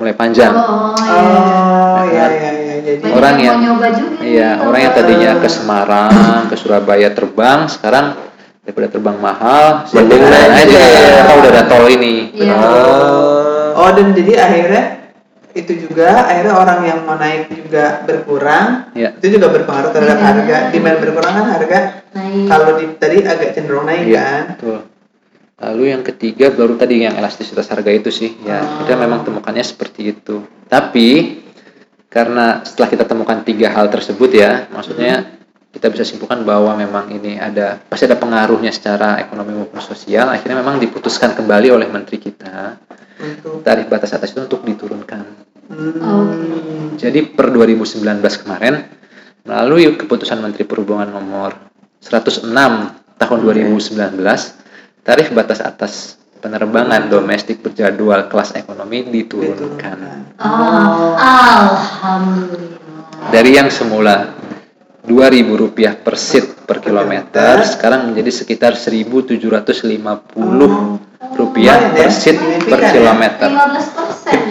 mulai panjang Oh, iya. Oh iya iya iya. Jadi Banyak Orang yang nyoba juga. Iya, orang yang tadinya ke Semarang, ke Surabaya terbang, sekarang daripada terbang mahal, naik aja. Karena udah ada tol ini. Iya. Ah. Oh dan jadi akhirnya itu juga akhirnya orang yang mau naik juga berkurang Iya. itu juga berpengaruh terhadap Iya. harga demand berkurang kan harga Naik. kalau di tadi agak cenderung naik Iya, kan betul. Lalu yang ketiga baru tadi yang elastisitas harga itu sih, ya Oh. kita memang temukannya seperti itu. Tapi karena setelah kita temukan tiga hal tersebut ya, maksudnya kita bisa simpulkan bahwa memang ini ada pasti ada pengaruhnya secara ekonomi maupun sosial. Akhirnya memang diputuskan kembali oleh menteri kita untuk tarif batas atas itu untuk diturunkan. Hmm, Jadi per 2019 kemarin melalui keputusan Menteri Perhubungan nomor 106 tahun 2019 tarif batas atas penerbangan domestik berjadwal kelas ekonomi diturunkan Ah, Alhamdulillah. dari yang semula Rp2.000 per seat per kilometer sekarang menjadi sekitar Rp1.750 rupiah Lumayan per seat per ya. kilometer. 15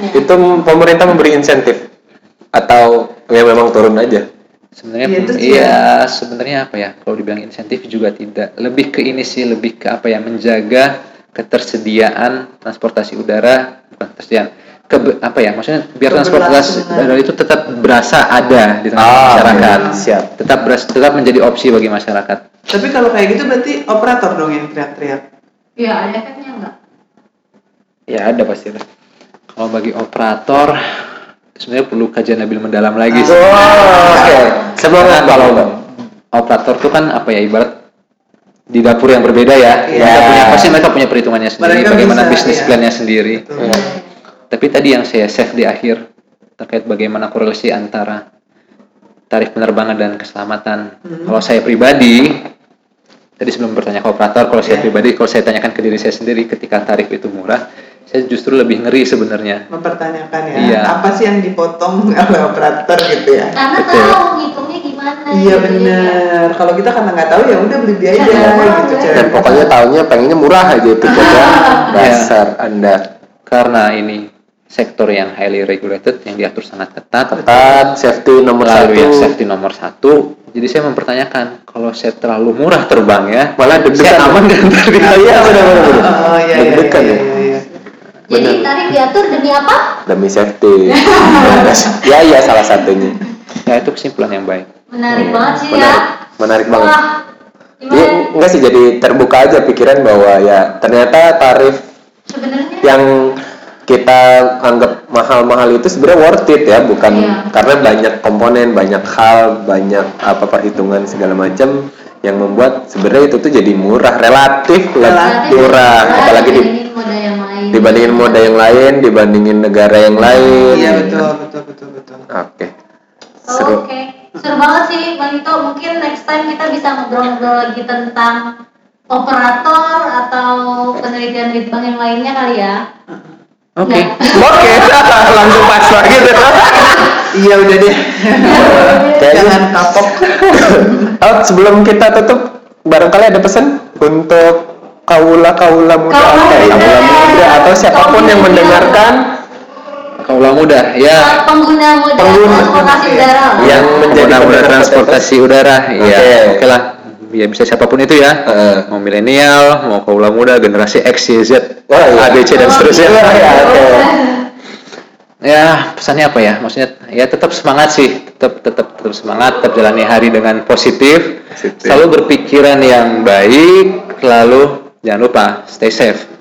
Itu pemerintah memberi insentif atau ya memang turun aja. Sebenarnya Iya, iya sebenarnya apa ya? Kalau dibilang insentif juga tidak. Lebih ke ini sih lebih ke apa ya? Menjaga ketersediaan transportasi udara bukan ketersediaan ke apa ya? Maksudnya biar transportasi udara itu tetap berasa ada di tengah Ah, masyarakat. oke. Siap. Tetap beras, tetap menjadi opsi bagi masyarakat. tapi kalau kayak gitu berarti operator dong yang teriak-teriak Iya, ada efeknya enggak? Ya ada pasti ada. Kalau bagi operator sebenarnya perlu kajian lebih mendalam lagi sih. Oh, oke. Semangat Karena kalau Bang. operator tuh kan apa ya ibarat di dapur yang berbeda ya. Iya. Mereka punya pasti mereka punya perhitungannya sendiri, Mereka bagaimana bisa, bisnis iya. plannya sendiri. Betul. Iya. Tapi tadi yang saya save di akhir terkait bagaimana korelasi antara tarif penerbangan dan keselamatan. Hmm. Kalau saya pribadi, tadi sebelum bertanya ke operator, kalau saya Iya. pribadi, kalau saya tanyakan ke diri saya sendiri, ketika tarif itu murah, saya justru lebih ngeri sebenarnya. mempertanyakan ya Iya. apa sih yang dipotong oleh operator gitu ya Karena Betul. tahu ngitungnya gimana. iya gitu ya. bener kalau kita karena nggak tahu ya udah beli dia aja Iya, gitu iya. Cek. Dan pokoknya tahunya pengennya murah aja itu coba. Dasar Anda. Karena ini sektor yang highly regulated, yang diatur sangat ketat, Ketat, safety nomor satu. yang safety nomor satu. Jadi saya mempertanyakan, kalau saya terlalu murah terbang ya, Malah saya deg-degan. aman dan terdiri. Iya benar-benar. oh iya iya Deg-degan iya, ya. Iya, iya. Jadi Bener. tarif diatur demi apa? Demi safety. ya iya salah satunya. Ya itu kesimpulan yang baik. Menarik banget sih Menarik. ya. Menarik banget. Wah, Iya, gimana? enggak sih jadi terbuka aja pikiran bahwa ya ternyata tarif Sebenarnya yang kita anggap mahal-mahal itu sebenarnya worth it ya, bukan Iya. karena banyak komponen, banyak hal, banyak apa perhitungan segala macam yang membuat sebenarnya itu tuh jadi murah relatif lebih Relatif. murah apalagi di, dibandingin moda yang lain. dibandingin moda yang lain dibandingin negara yang lain iya betul betul betul betul oke Oh, seru Oke, seru banget sih Bang Ito. Mungkin next time kita bisa ngobrol-ngobrol lagi tentang operator atau penelitian litbang yang lainnya kali ya. Oke. Oke, langsung pas lagi tuh. Iya udah deh. Jangan kapok. Oh, sebelum kita tutup, barangkali ada pesan untuk kaula kaula muda, Kaula ya? muda. kaula muda atau siapa pun Kaula yang muda. mendengarkan Kaulah muda, ya. pengguna moda Pengguna. transportasi udara. yang menjadi Pengguna penerima transportasi udara, ya. Oke. Oke lah. Ya bisa siapa pun itu ya. Heeh. Mau milenial, mau kaulah muda, generasi X, Y, Z, Oh, iya. A, B, C dan seterusnya. Iya, iya, oke. Ya, pesannya apa ya? Maksudnya ya tetap semangat sih, tetap tetap tetap semangat, tetap jalani hari dengan positif, Positif. selalu berpikiran yang baik, lalu jangan lupa stay safe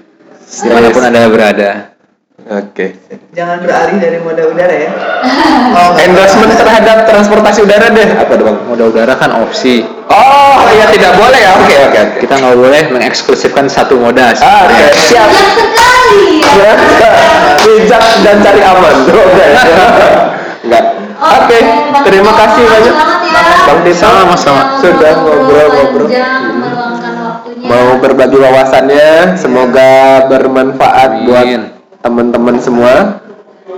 di mana pun anda berada. Oke. Jangan beralih dari moda udara ya. Oh, Endorsement terhadap transportasi udara deh. Apa bang? Moda udara kan opsi, Oh, iya tidak boleh ya. Oke, oke, oke. kita nggak boleh mengeksklusifkan satu moda. Ah, oke. sebenarnya. Siap. Bijak sekali. Ya, bijak dan cari aman. Oke. Enggak. Oke, terima kasih banyak. Selamat ya. Bang Tito. Sama-sama. Sudah ngobrol-ngobrol. Mau berbagi wawasannya, semoga bermanfaat Amin. buat teman-teman semua.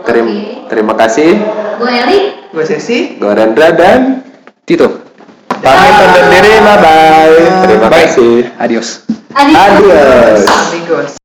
Terima, terima kasih. Gue Eli. gue Sesi. Gue Rendra dan Tito, pamit undur diri. Bye bye. Terima bye. kasih. Adios. Adios. Adios. Amigos.